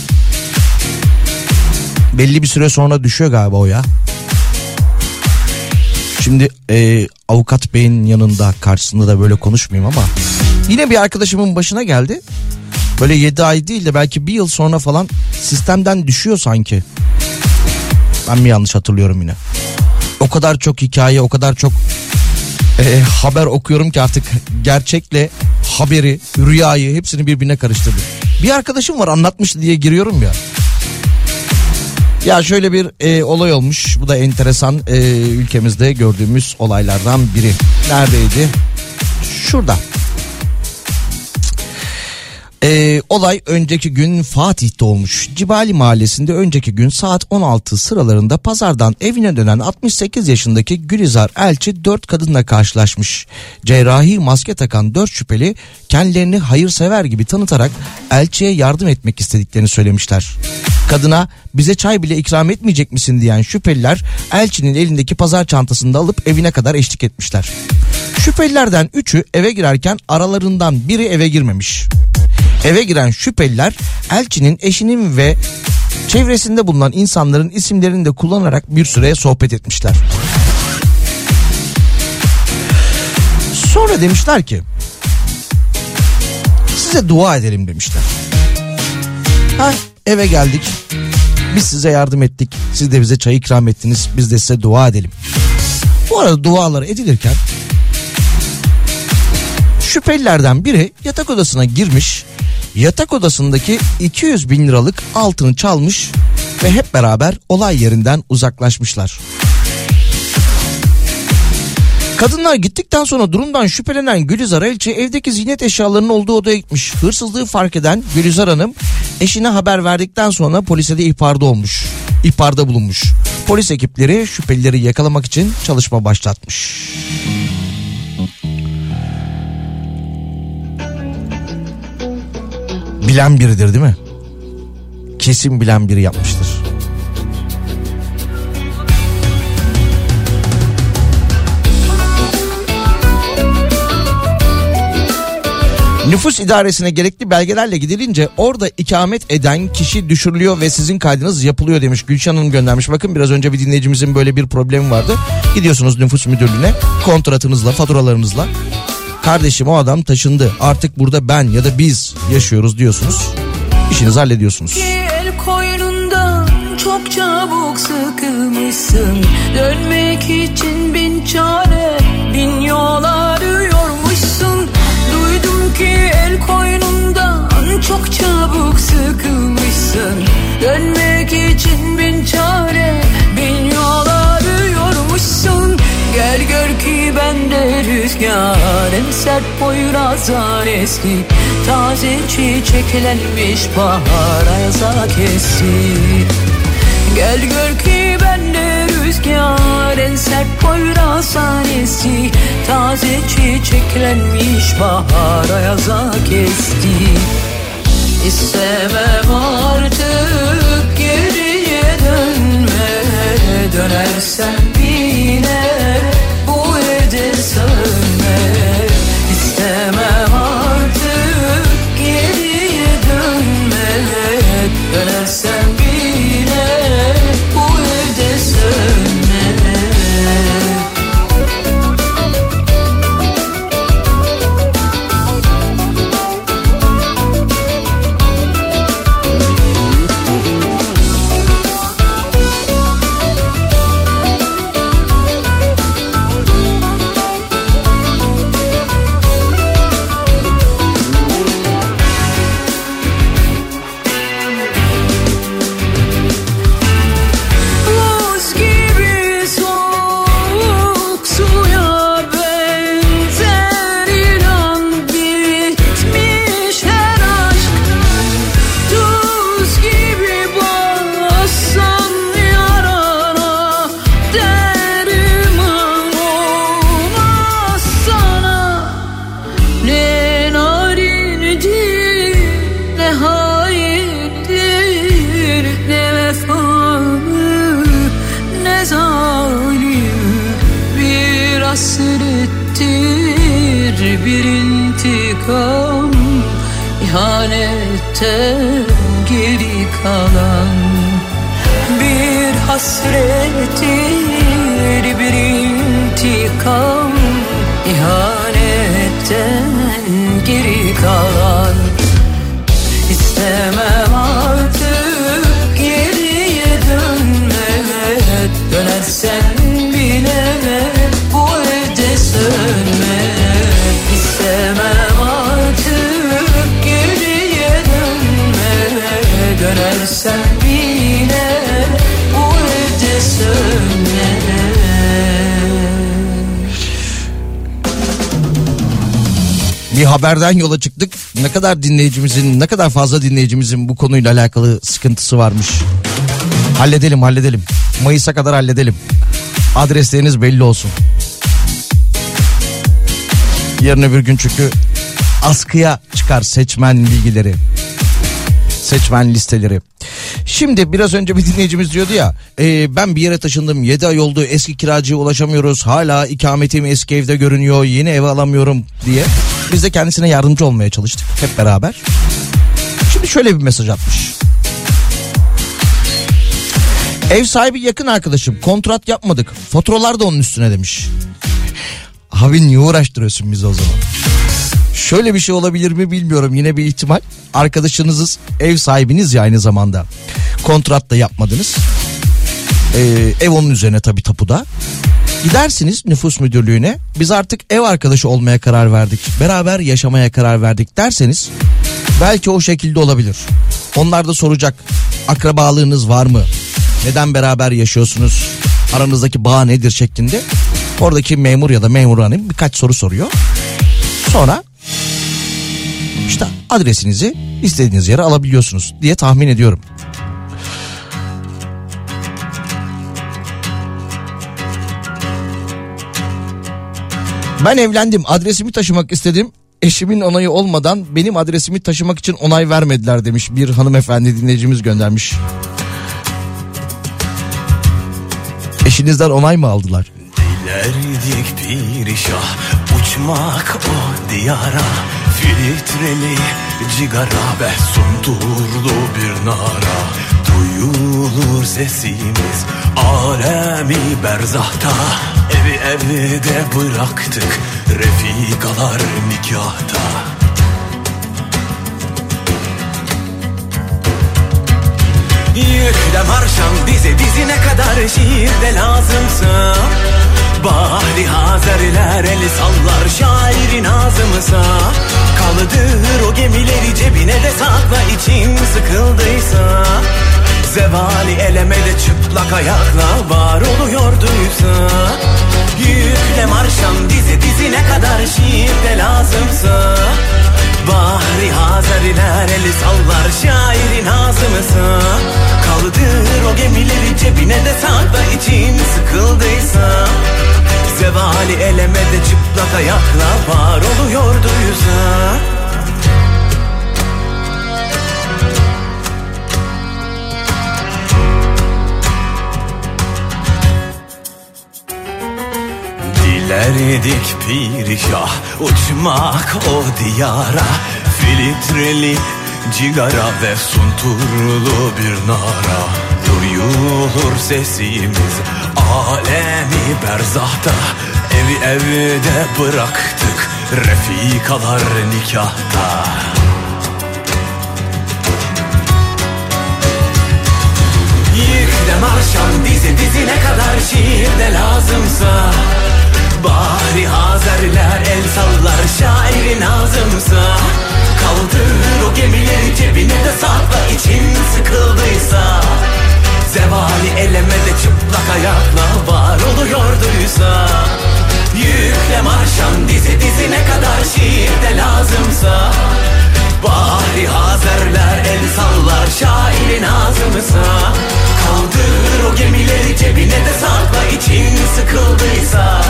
Belli bir süre sonra düşüyor galiba o ya. Şimdi e, avukat beyin yanında karşısında da böyle konuşmayayım ama yine bir arkadaşımın başına geldi. Böyle 7 ay değil de belki bir yıl sonra falan sistemden düşüyor sanki. Ben mi yanlış hatırlıyorum yine? O kadar çok hikaye, o kadar çok e, haber okuyorum ki artık gerçekle haberi, rüyayı hepsini birbirine karıştırdım. Bir arkadaşım var anlatmıştı diye giriyorum ya. Ya şöyle bir e, olay olmuş. Bu da enteresan e, ülkemizde gördüğümüz olaylardan biri. Neredeydi? Şurada. Ee, olay önceki gün Fatih'te olmuş. Cibali mahallesinde önceki gün saat 16 sıralarında pazardan evine dönen 68 yaşındaki Gülizar Elçi 4 kadınla karşılaşmış. Cerrahi maske takan 4 şüpheli kendilerini hayırsever gibi tanıtarak Elçi'ye yardım etmek istediklerini söylemişler. Kadına bize çay bile ikram etmeyecek misin diyen şüpheliler Elçi'nin elindeki pazar çantasını da alıp evine kadar eşlik etmişler. Şüphelilerden üçü eve girerken aralarından biri eve girmemiş. Eve giren şüpheliler elçinin eşinin ve çevresinde bulunan insanların isimlerini de kullanarak bir süre sohbet etmişler. Sonra demişler ki size dua edelim demişler. Ha, eve geldik. Biz size yardım ettik. Siz de bize çay ikram ettiniz. Biz de size dua edelim. Bu arada dualar edilirken şüphelilerden biri yatak odasına girmiş yatak odasındaki 200 bin liralık altını çalmış ve hep beraber olay yerinden uzaklaşmışlar. Kadınlar gittikten sonra durumdan şüphelenen Gülizar Elçi evdeki ziynet eşyalarının olduğu odaya gitmiş. Hırsızlığı fark eden Gülizar Hanım eşine haber verdikten sonra polise de ihbarda olmuş. İhbarda bulunmuş. Polis ekipleri şüphelileri yakalamak için çalışma başlatmış. Bilen biridir değil mi? Kesin bilen biri yapmıştır. Nüfus idaresine gerekli belgelerle gidilince orada ikamet eden kişi düşürülüyor ve sizin kaydınız yapılıyor demiş. Gülşen Hanım göndermiş. Bakın biraz önce bir dinleyicimizin böyle bir problemi vardı. Gidiyorsunuz nüfus müdürlüğüne kontratınızla faturalarınızla Kardeşim o adam taşındı. Artık burada ben ya da biz yaşıyoruz diyorsunuz. İşinizi hallediyorsunuz. El koynundan çok çabuk sıkılmışsın. Dönmek için bin çare, bin yol arıyormuşsun. Duydum ki el koynundan çok çabuk sıkılmışsın. Dönmek için bin çare, bin yol arıyormuşsun. Gör ki bende rüzgar En sert boyrazan eski Taze çiçeklenmiş bahar ayaza kesti Gel gör ki bende rüzgar En sert boyrazan eski Taze çiçeklenmiş bahar ayaza kesti İstemem artık geriye dönme. Dönersen yine ihanetten geri kalan bir hasrettir bir intikam Bir haberden yola çıktık. Ne kadar dinleyicimizin, ne kadar fazla dinleyicimizin bu konuyla alakalı sıkıntısı varmış. Halledelim, halledelim. Mayıs'a kadar halledelim. Adresleriniz belli olsun. Yarın öbür gün çünkü askıya çıkar seçmen bilgileri. Seçmen listeleri. Şimdi biraz önce bir dinleyicimiz diyordu ya e, ben bir yere taşındım 7 ay oldu eski kiracıya ulaşamıyoruz hala ikametim eski evde görünüyor yeni ev alamıyorum diye. Biz de kendisine yardımcı olmaya çalıştık hep beraber. Şimdi şöyle bir mesaj atmış. Ev sahibi yakın arkadaşım kontrat yapmadık faturalar da onun üstüne demiş. Abi niye uğraştırıyorsun bizi o zaman? Şöyle bir şey olabilir mi bilmiyorum yine bir ihtimal. Arkadaşınızız ev sahibiniz ya aynı zamanda. Kontrat da yapmadınız. Ee, ev onun üzerine tabii tapuda. Gidersiniz nüfus müdürlüğüne biz artık ev arkadaşı olmaya karar verdik. Beraber yaşamaya karar verdik derseniz belki o şekilde olabilir. Onlar da soracak akrabalığınız var mı? Neden beraber yaşıyorsunuz? Aranızdaki bağ nedir şeklinde. Oradaki memur ya da memur hanım birkaç soru soruyor. Sonra işte adresinizi istediğiniz yere alabiliyorsunuz diye tahmin ediyorum. Ben evlendim adresimi taşımak istedim. Eşimin onayı olmadan benim adresimi taşımak için onay vermediler demiş bir hanımefendi dinleyicimiz göndermiş. Eşinizden onay mı aldılar? Dilerdik bir şah uçmak o diyara Filtreli cigara ve sunturlu bir nara. Duyulur sesimiz alemi berzahta. Evi evde bıraktık refikalar nikahta. Yükle marşam dize dizine kadar şiirde lazımsa. Bahri Hazerler el sallar şairin ağzımıza Kaldır o gemileri cebine de sakla. İçin sıkıldıysa Zevali eleme de çıplak ayakla var oluyorduysa Yükle marşam dizi dizine kadar şiir de lazımsa Bahri Hazeriler eli sallar şairin ağzımıza. Kaldır o gemileri cebine de sakla. İçin sıkıldıysa Zevali eleme de çıplak ayakla var oluyorduysa Dilerdik pirişah uçmak o diyara Filtreli cigara ve sunturlu bir nara. Duyulur sesimiz alemi berzahta Evi evde bıraktık. Refikalar nikahta. Yükle marşam dizi dizine kadar şiirde lazımsa. Bahri Hazerler el sallar şairin ağzımsa Kaldır o gemileri cebine de sakla için sıkıldıysa Zevali eleme de çıplak ayakla var oluyorduysa Yükle marşam dizi dizine kadar şiirde lazımsa. Bahri Hazerler el sallar şairin ağzımıza. Kaldır o gemileri cebine de sakla için sıkıldıysa.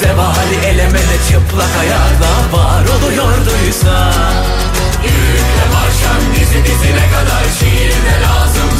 Zevali eleme de çıplak ayakla var oluyorduysa Yükle marşam dizi dizine kadar şiirde lazımsa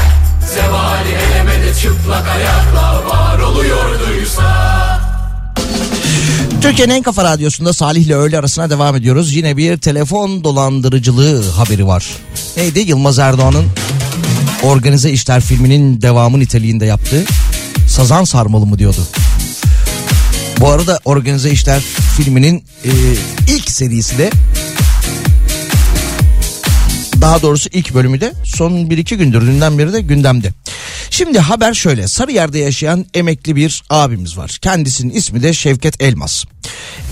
Zevali elemede çıplak ayakla var oluyorduysa Türkiye'nin en kafa radyosunda Salih ile öğle arasına devam ediyoruz. Yine bir telefon dolandırıcılığı haberi var. Neydi? Yılmaz Erdoğan'ın Organize İşler filminin devamı niteliğinde yaptığı Sazan Sarmalı mı diyordu. Bu arada Organize İşler filminin e, ilk serisi de daha doğrusu ilk bölümü de son 1-2 gündür dünden beri de gündemde. Şimdi haber şöyle Sarıyer'de yaşayan emekli bir abimiz var. Kendisinin ismi de Şevket Elmas.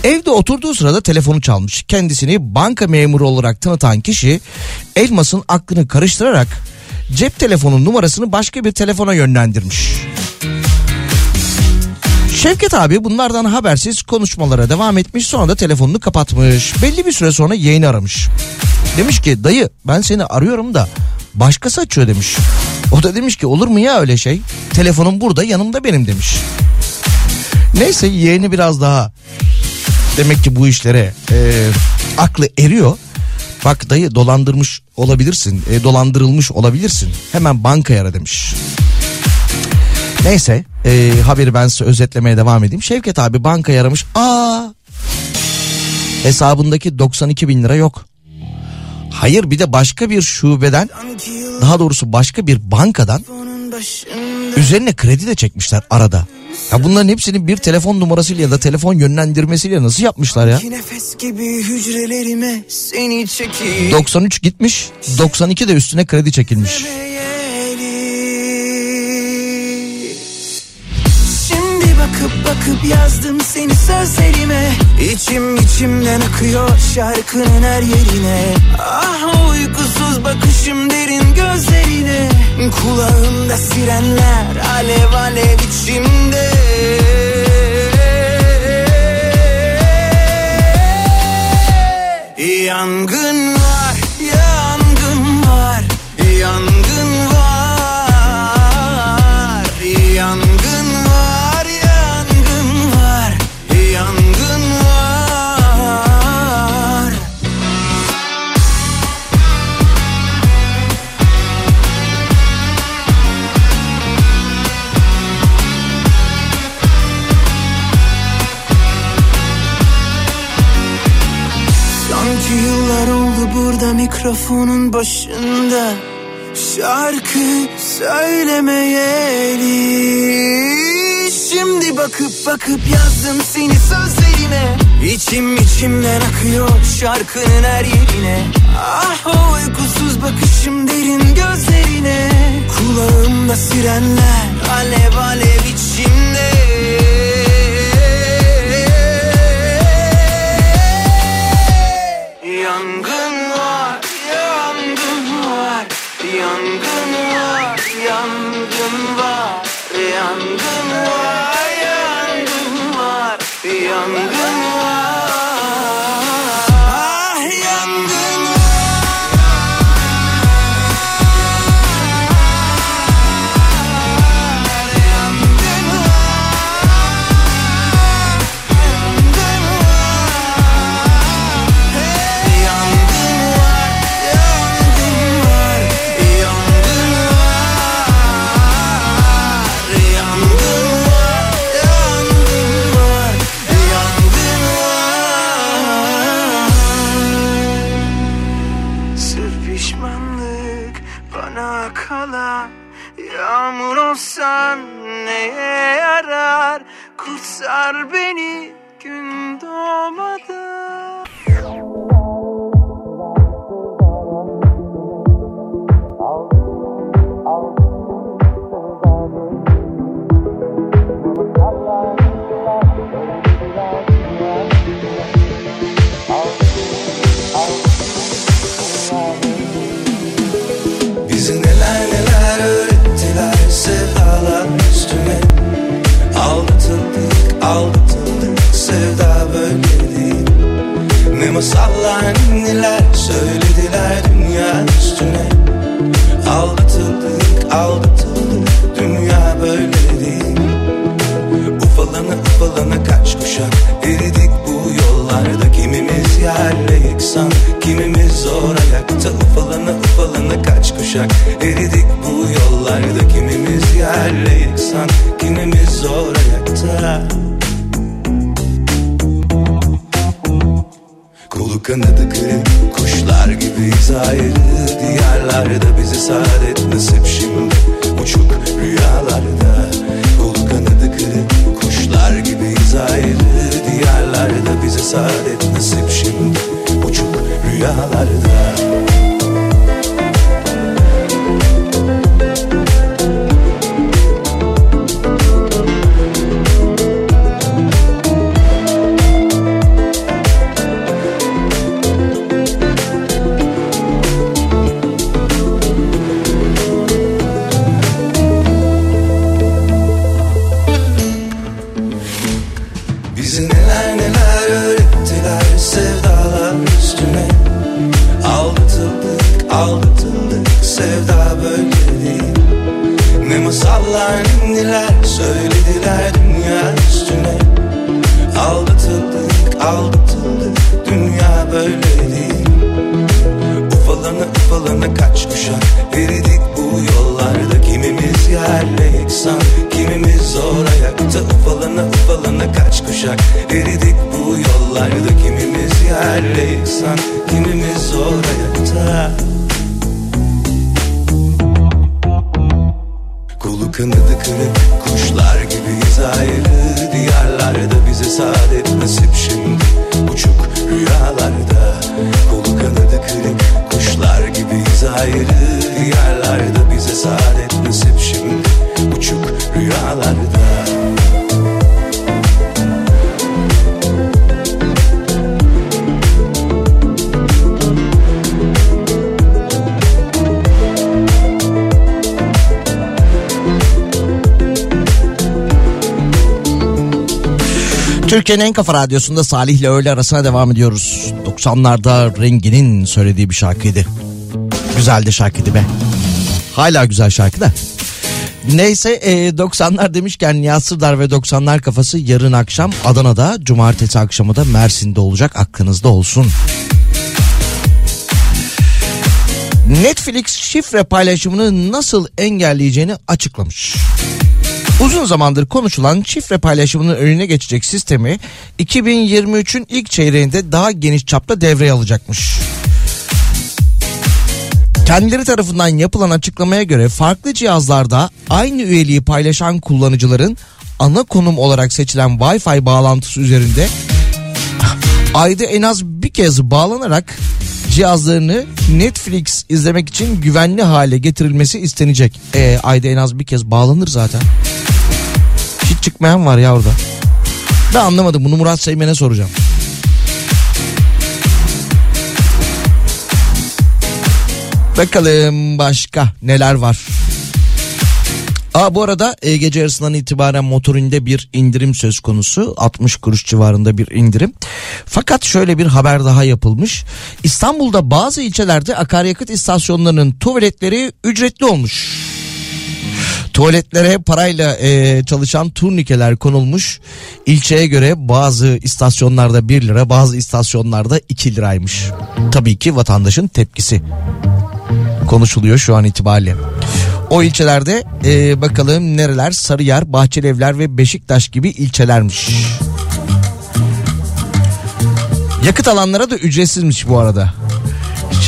Evde oturduğu sırada telefonu çalmış. Kendisini banka memuru olarak tanıtan kişi Elmas'ın aklını karıştırarak cep telefonun numarasını başka bir telefona yönlendirmiş. Şevket abi bunlardan habersiz konuşmalara devam etmiş sonra da telefonunu kapatmış. Belli bir süre sonra yeğeni aramış. Demiş ki dayı ben seni arıyorum da başkası açıyor demiş. O da demiş ki olur mu ya öyle şey? Telefonum burada yanımda benim demiş. Neyse yeğeni biraz daha demek ki bu işlere e, aklı eriyor. Bak dayı dolandırmış olabilirsin, e, dolandırılmış olabilirsin. Hemen bankaya ara demiş. Neyse e, haberi ben size özetlemeye devam edeyim. Şevket abi bankaya aramış. Aa hesabındaki 92 bin lira yok. Hayır bir de başka bir şubeden daha doğrusu başka bir bankadan üzerine kredi de çekmişler arada. Ya bunların hepsini bir telefon numarasıyla ya da telefon yönlendirmesiyle nasıl yapmışlar ya? Nefes gibi hücrelerime seni çekip 93 gitmiş 92 de üstüne kredi çekilmiş. Bakıp yazdım seni sözlerime. İçim içimden akıyor şarkının her yerine. Ah uykusuz bakışım derin gözlerine. Kulağımda sirenler alev alev içimde. Yangın mikrofonun başında Şarkı söylemeyeli Şimdi bakıp bakıp yazdım seni sözlerime. İçim içimden akıyor şarkının her yerine. Ah o uykusuz bakışım derin gözlerine. Kulağımda sirenler alev alev içimde Türkiye'nin en kafa radyosunda Salih ile öğle arasına devam ediyoruz. 90'larda Rengi'nin söylediği bir şarkıydı. Güzeldi şarkıydı be. Hala güzel şarkı da. Neyse e, 90'lar demişken Nihat Sırdar ve 90'lar kafası yarın akşam Adana'da, cumartesi akşamı da Mersin'de olacak aklınızda olsun. Netflix şifre paylaşımını nasıl engelleyeceğini açıklamış. Uzun zamandır konuşulan şifre paylaşımının önüne geçecek sistemi 2023'ün ilk çeyreğinde daha geniş çapta devreye alacakmış. Kendileri tarafından yapılan açıklamaya göre farklı cihazlarda aynı üyeliği paylaşan kullanıcıların ana konum olarak seçilen Wi-Fi bağlantısı üzerinde <laughs> ayda en az bir kez bağlanarak cihazlarını Netflix izlemek için güvenli hale getirilmesi istenecek. E, ayda en az bir kez bağlanır zaten. Çıkmayan var ya orada. Ben anlamadım bunu Murat Seymen'e soracağım. Bakalım başka neler var. Aa, bu arada e, gece yarısından itibaren motorinde bir indirim söz konusu. 60 kuruş civarında bir indirim. Fakat şöyle bir haber daha yapılmış. İstanbul'da bazı ilçelerde akaryakıt istasyonlarının tuvaletleri ücretli olmuş. Tuvaletlere parayla e, çalışan turnikeler konulmuş. İlçeye göre bazı istasyonlarda 1 lira bazı istasyonlarda 2 liraymış. Tabii ki vatandaşın tepkisi konuşuluyor şu an itibariyle. O ilçelerde e, bakalım nereler Sarıyer, Bahçelievler ve Beşiktaş gibi ilçelermiş. Yakıt alanlara da ücretsizmiş bu arada.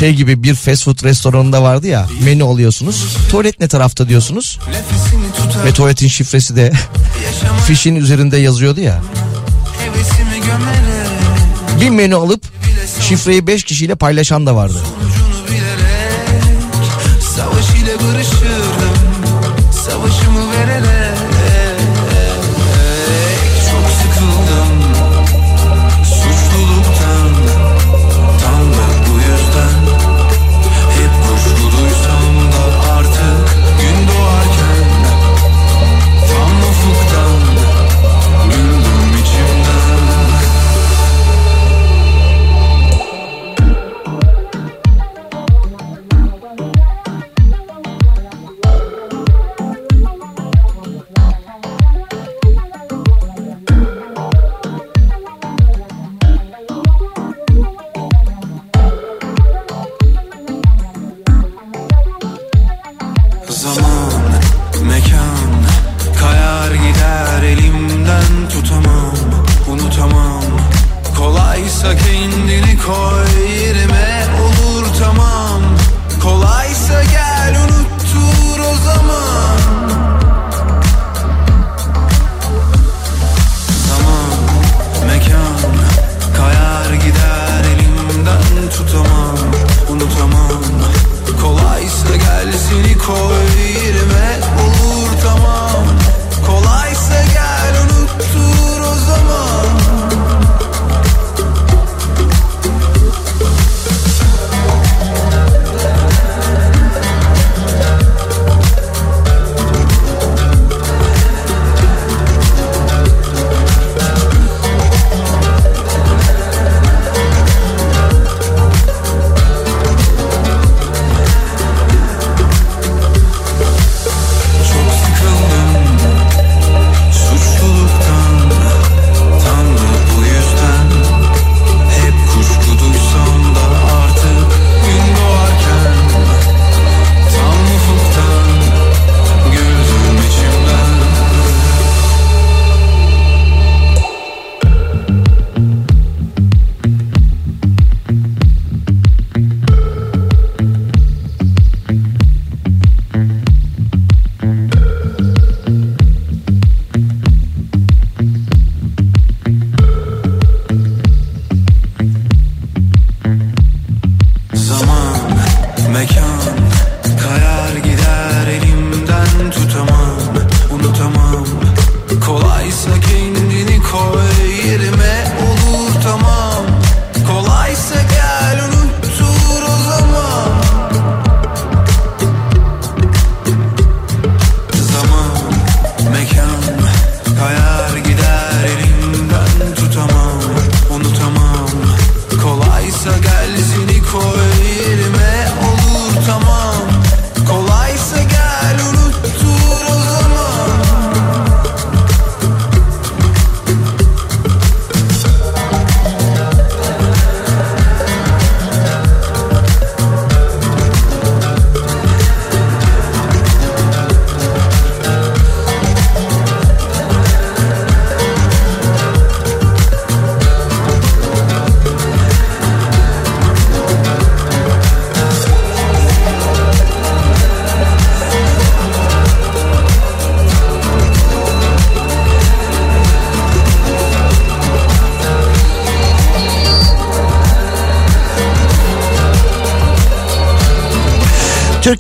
Şey gibi bir fast food restoranında vardı ya menü alıyorsunuz. Tuvalet ne tarafta diyorsunuz. Ve tuvaletin şifresi de <laughs> fişin üzerinde yazıyordu ya. Bir menü alıp şifreyi 5 kişiyle paylaşan da vardı. Savaş ile barışırım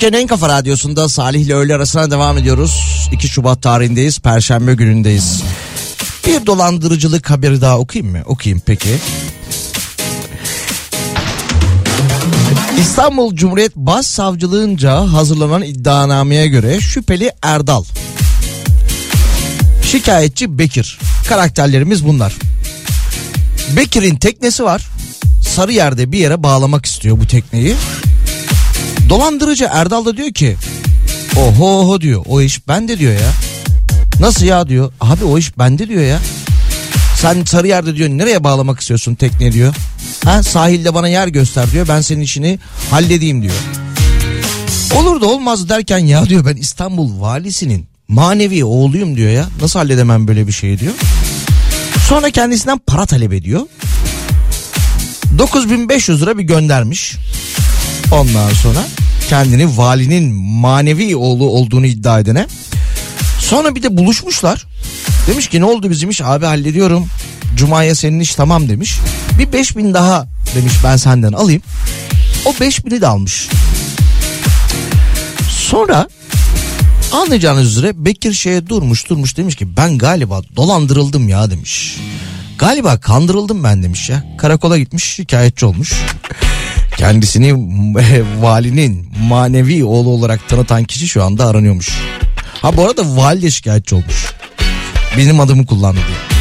Türkiye'nin en kafa radyosunda Salih ile öğle arasına devam ediyoruz. 2 Şubat tarihindeyiz. Perşembe günündeyiz. Bir dolandırıcılık haberi daha okuyayım mı? Okuyayım peki. İstanbul Cumhuriyet Başsavcılığınca hazırlanan iddianameye göre şüpheli Erdal. Şikayetçi Bekir. Karakterlerimiz bunlar. Bekir'in teknesi var. Sarıyer'de bir yere bağlamak istiyor bu tekneyi. Dolandırıcı Erdal da diyor ki oho oho diyor o iş bende diyor ya. Nasıl ya diyor. Abi o iş bende diyor ya. Sen Sarıyer'de diyor nereye bağlamak istiyorsun tekne diyor. Ha sahilde bana yer göster diyor ben senin işini halledeyim diyor. Olur da olmaz derken ya diyor ben İstanbul valisinin manevi oğluyum diyor ya. Nasıl halledemem böyle bir şeyi diyor. Sonra kendisinden para talep ediyor. 9500 lira bir göndermiş. Ondan sonra kendini valinin manevi oğlu olduğunu iddia edene. Sonra bir de buluşmuşlar. Demiş ki ne oldu bizim iş abi hallediyorum. Cuma'ya senin iş tamam demiş. Bir 5000 daha demiş ben senden alayım. O 5000'i de almış. Sonra anlayacağınız üzere Bekir şeye durmuş durmuş demiş ki ben galiba dolandırıldım ya demiş. Galiba kandırıldım ben demiş ya. Karakola gitmiş şikayetçi olmuş. Kendisini <laughs> valinin manevi oğlu olarak tanıtan kişi şu anda aranıyormuş. Ha bu arada vali de şikayetçi olmuş. Benim adımı kullandı diye.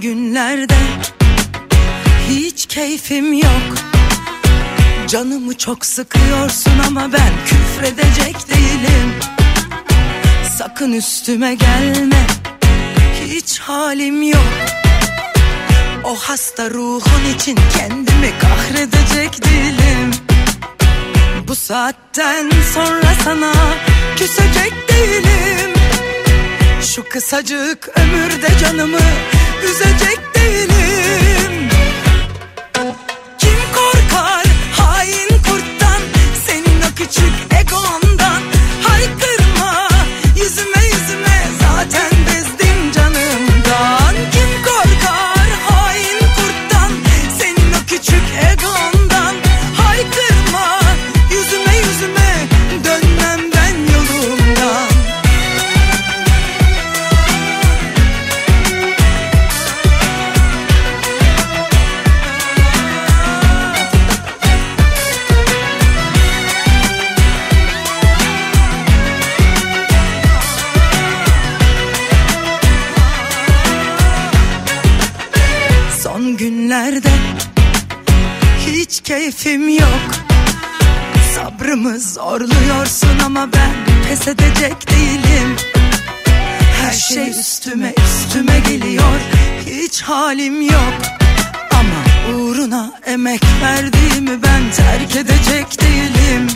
Günlerde hiç keyfim yok Canımı çok sıkıyorsun ama ben küfredecek değilim Sakın üstüme gelme. Hiç halim yok. O hasta ruhun için kendimi kahredecek değilim Bu saatten sonra sana küsecek değilim. Şu kısacık ömürde canımı üzecek değilim. Kim korkar hain kurttan? Senin o küçük egondan keyfim yok. Sabrımı zorluyorsun ama ben pes edecek değilim. Her şey üstüme üstüme geliyor. Hiç halim yok. Ama uğruna emek verdiğimi ben terk edecek değilim.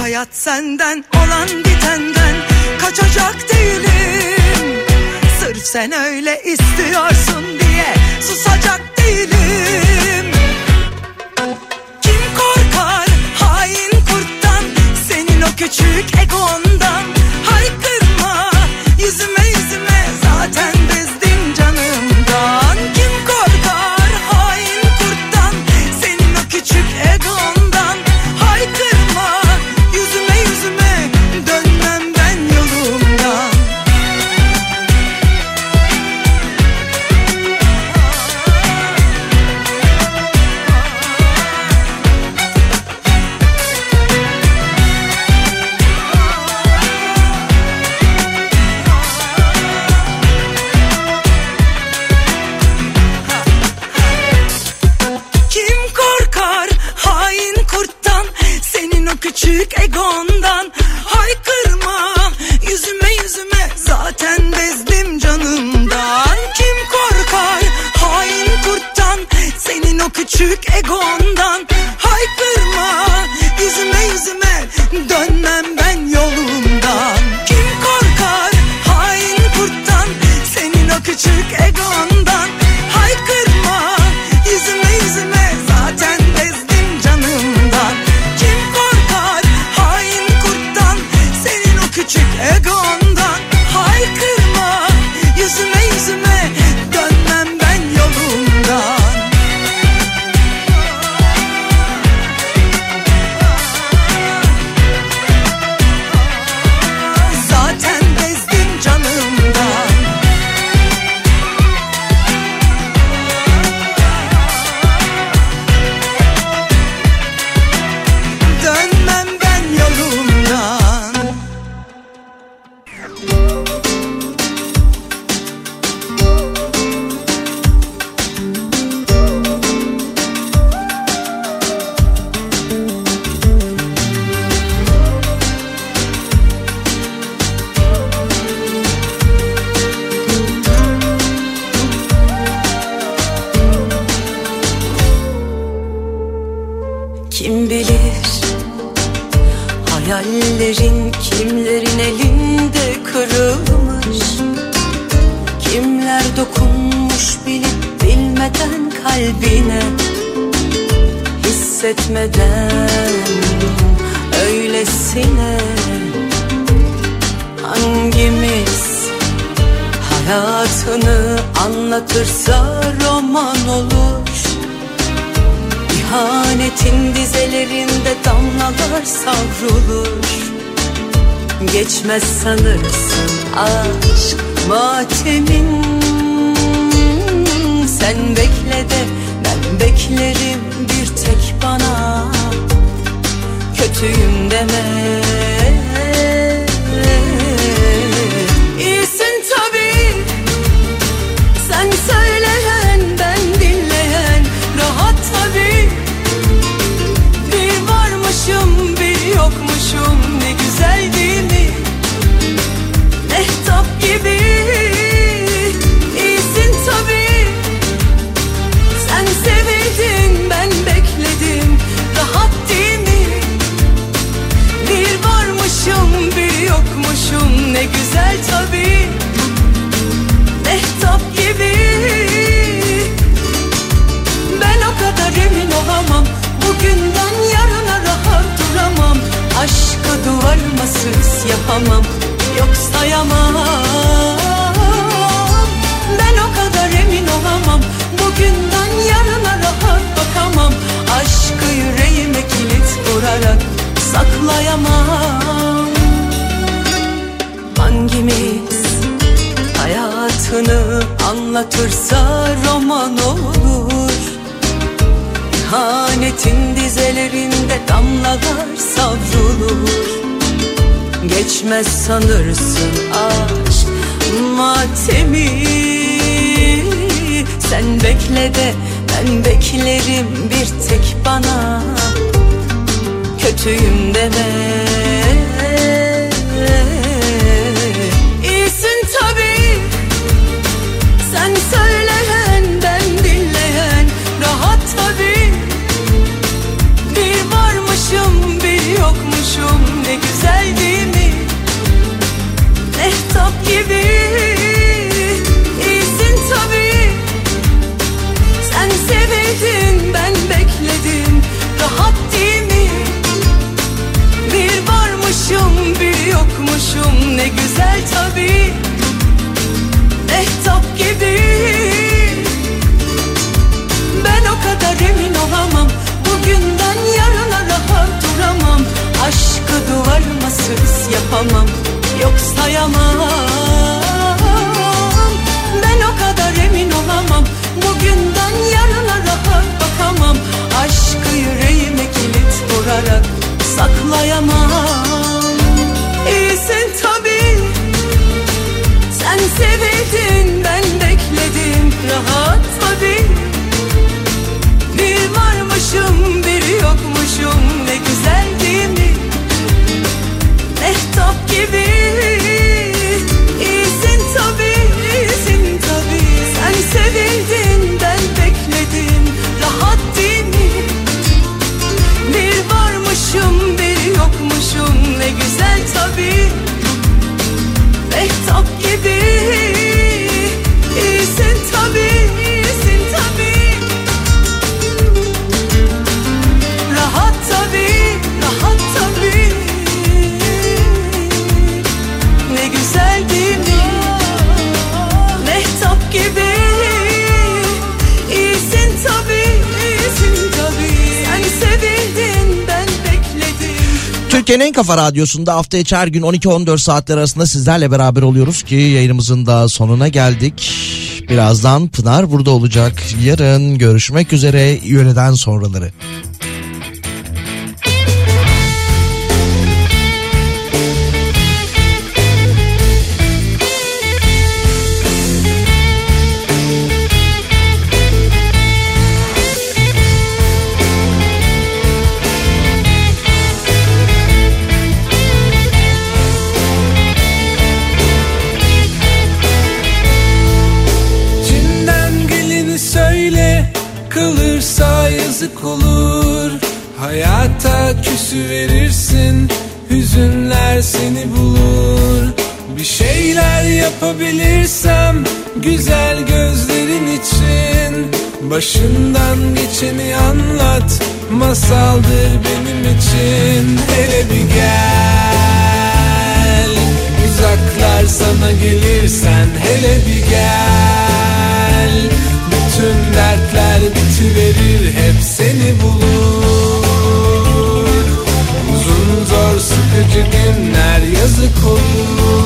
Hayat senden olan bitenden kaçacak değilim. Sırf sen öyle istiyorsun diye susacak değilim korkar hain kurttan Senin o küçük egondan. Haykırma yüzüme Küçük egondan Haykırma. Yüzüme yüzüme Zaten bezdim canımdan. Kim korkar hain kurttan? Senin o küçük egondan Haykırma. Yüzüme yüzüme Dönmem ben yolumdan Kim korkar hain kurttan? Senin o küçük egondan o küçük Geçmez sanırsın aşk matemi. Sen bekle de ben beklerim bir tek bana. Kötüyüm deme Tabii. Mehtap gibi. Ben o kadar emin olamam. Bugünden yarına rahat duramam. Aşkı duvarıma süs yapamam. Yok sayamam. Ben o kadar emin olamam. Bugünden yarına rahat bakamam. Aşkı yüreğime kilit vurarak saklayamam Sen sevildin ben bekledim. Rahat tabii. Bir varmışım bir yokmuşum. Ne güzel değil mi? Mehtap gibi Mehtap Türkiye'nin en kafa radyosunda hafta içi her gün 12-14 saatler arasında sizlerle beraber oluyoruz ki yayınımızın da sonuna geldik. Birazdan Pınar burada olacak. Yarın görüşmek üzere yöneden sonraları. Hüzünler seni bulur. Bir şeyler yapabilirsem Güzel gözlerin için. Başından geçeni anlat Masaldır benim için. Hele bir gel Uzaklar sana gelirsen hele bir gel. Bütün dertler bitiverir hep seni bulur sıkıcı günler yazık olur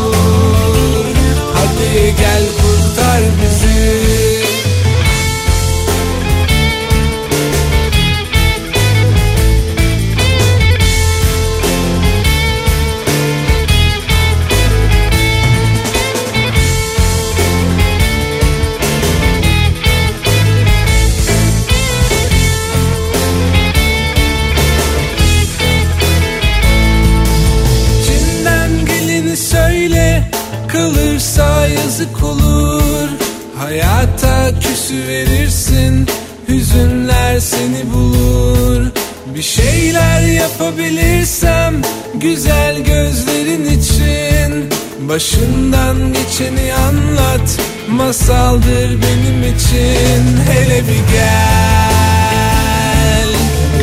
Güzel gözlerin için. Başından geçeni anlat Masaldır benim için. Hele bir gel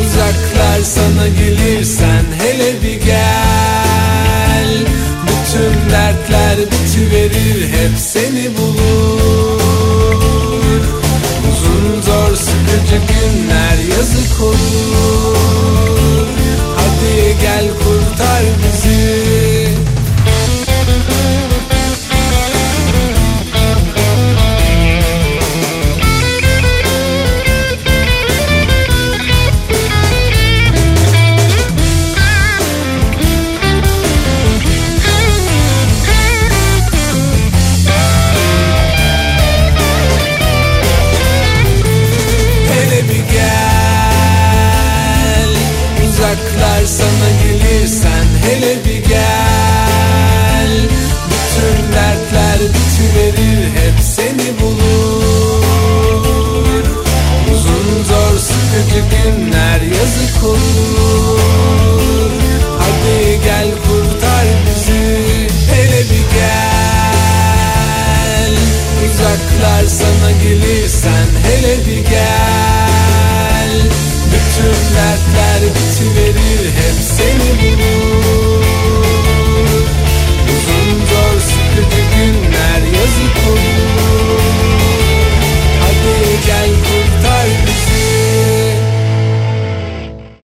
Uzaklar sana gelirsen hele bir gel. Dertler bitiverir hep seni bulur. Uzun zor sıkıcı günler yazık olur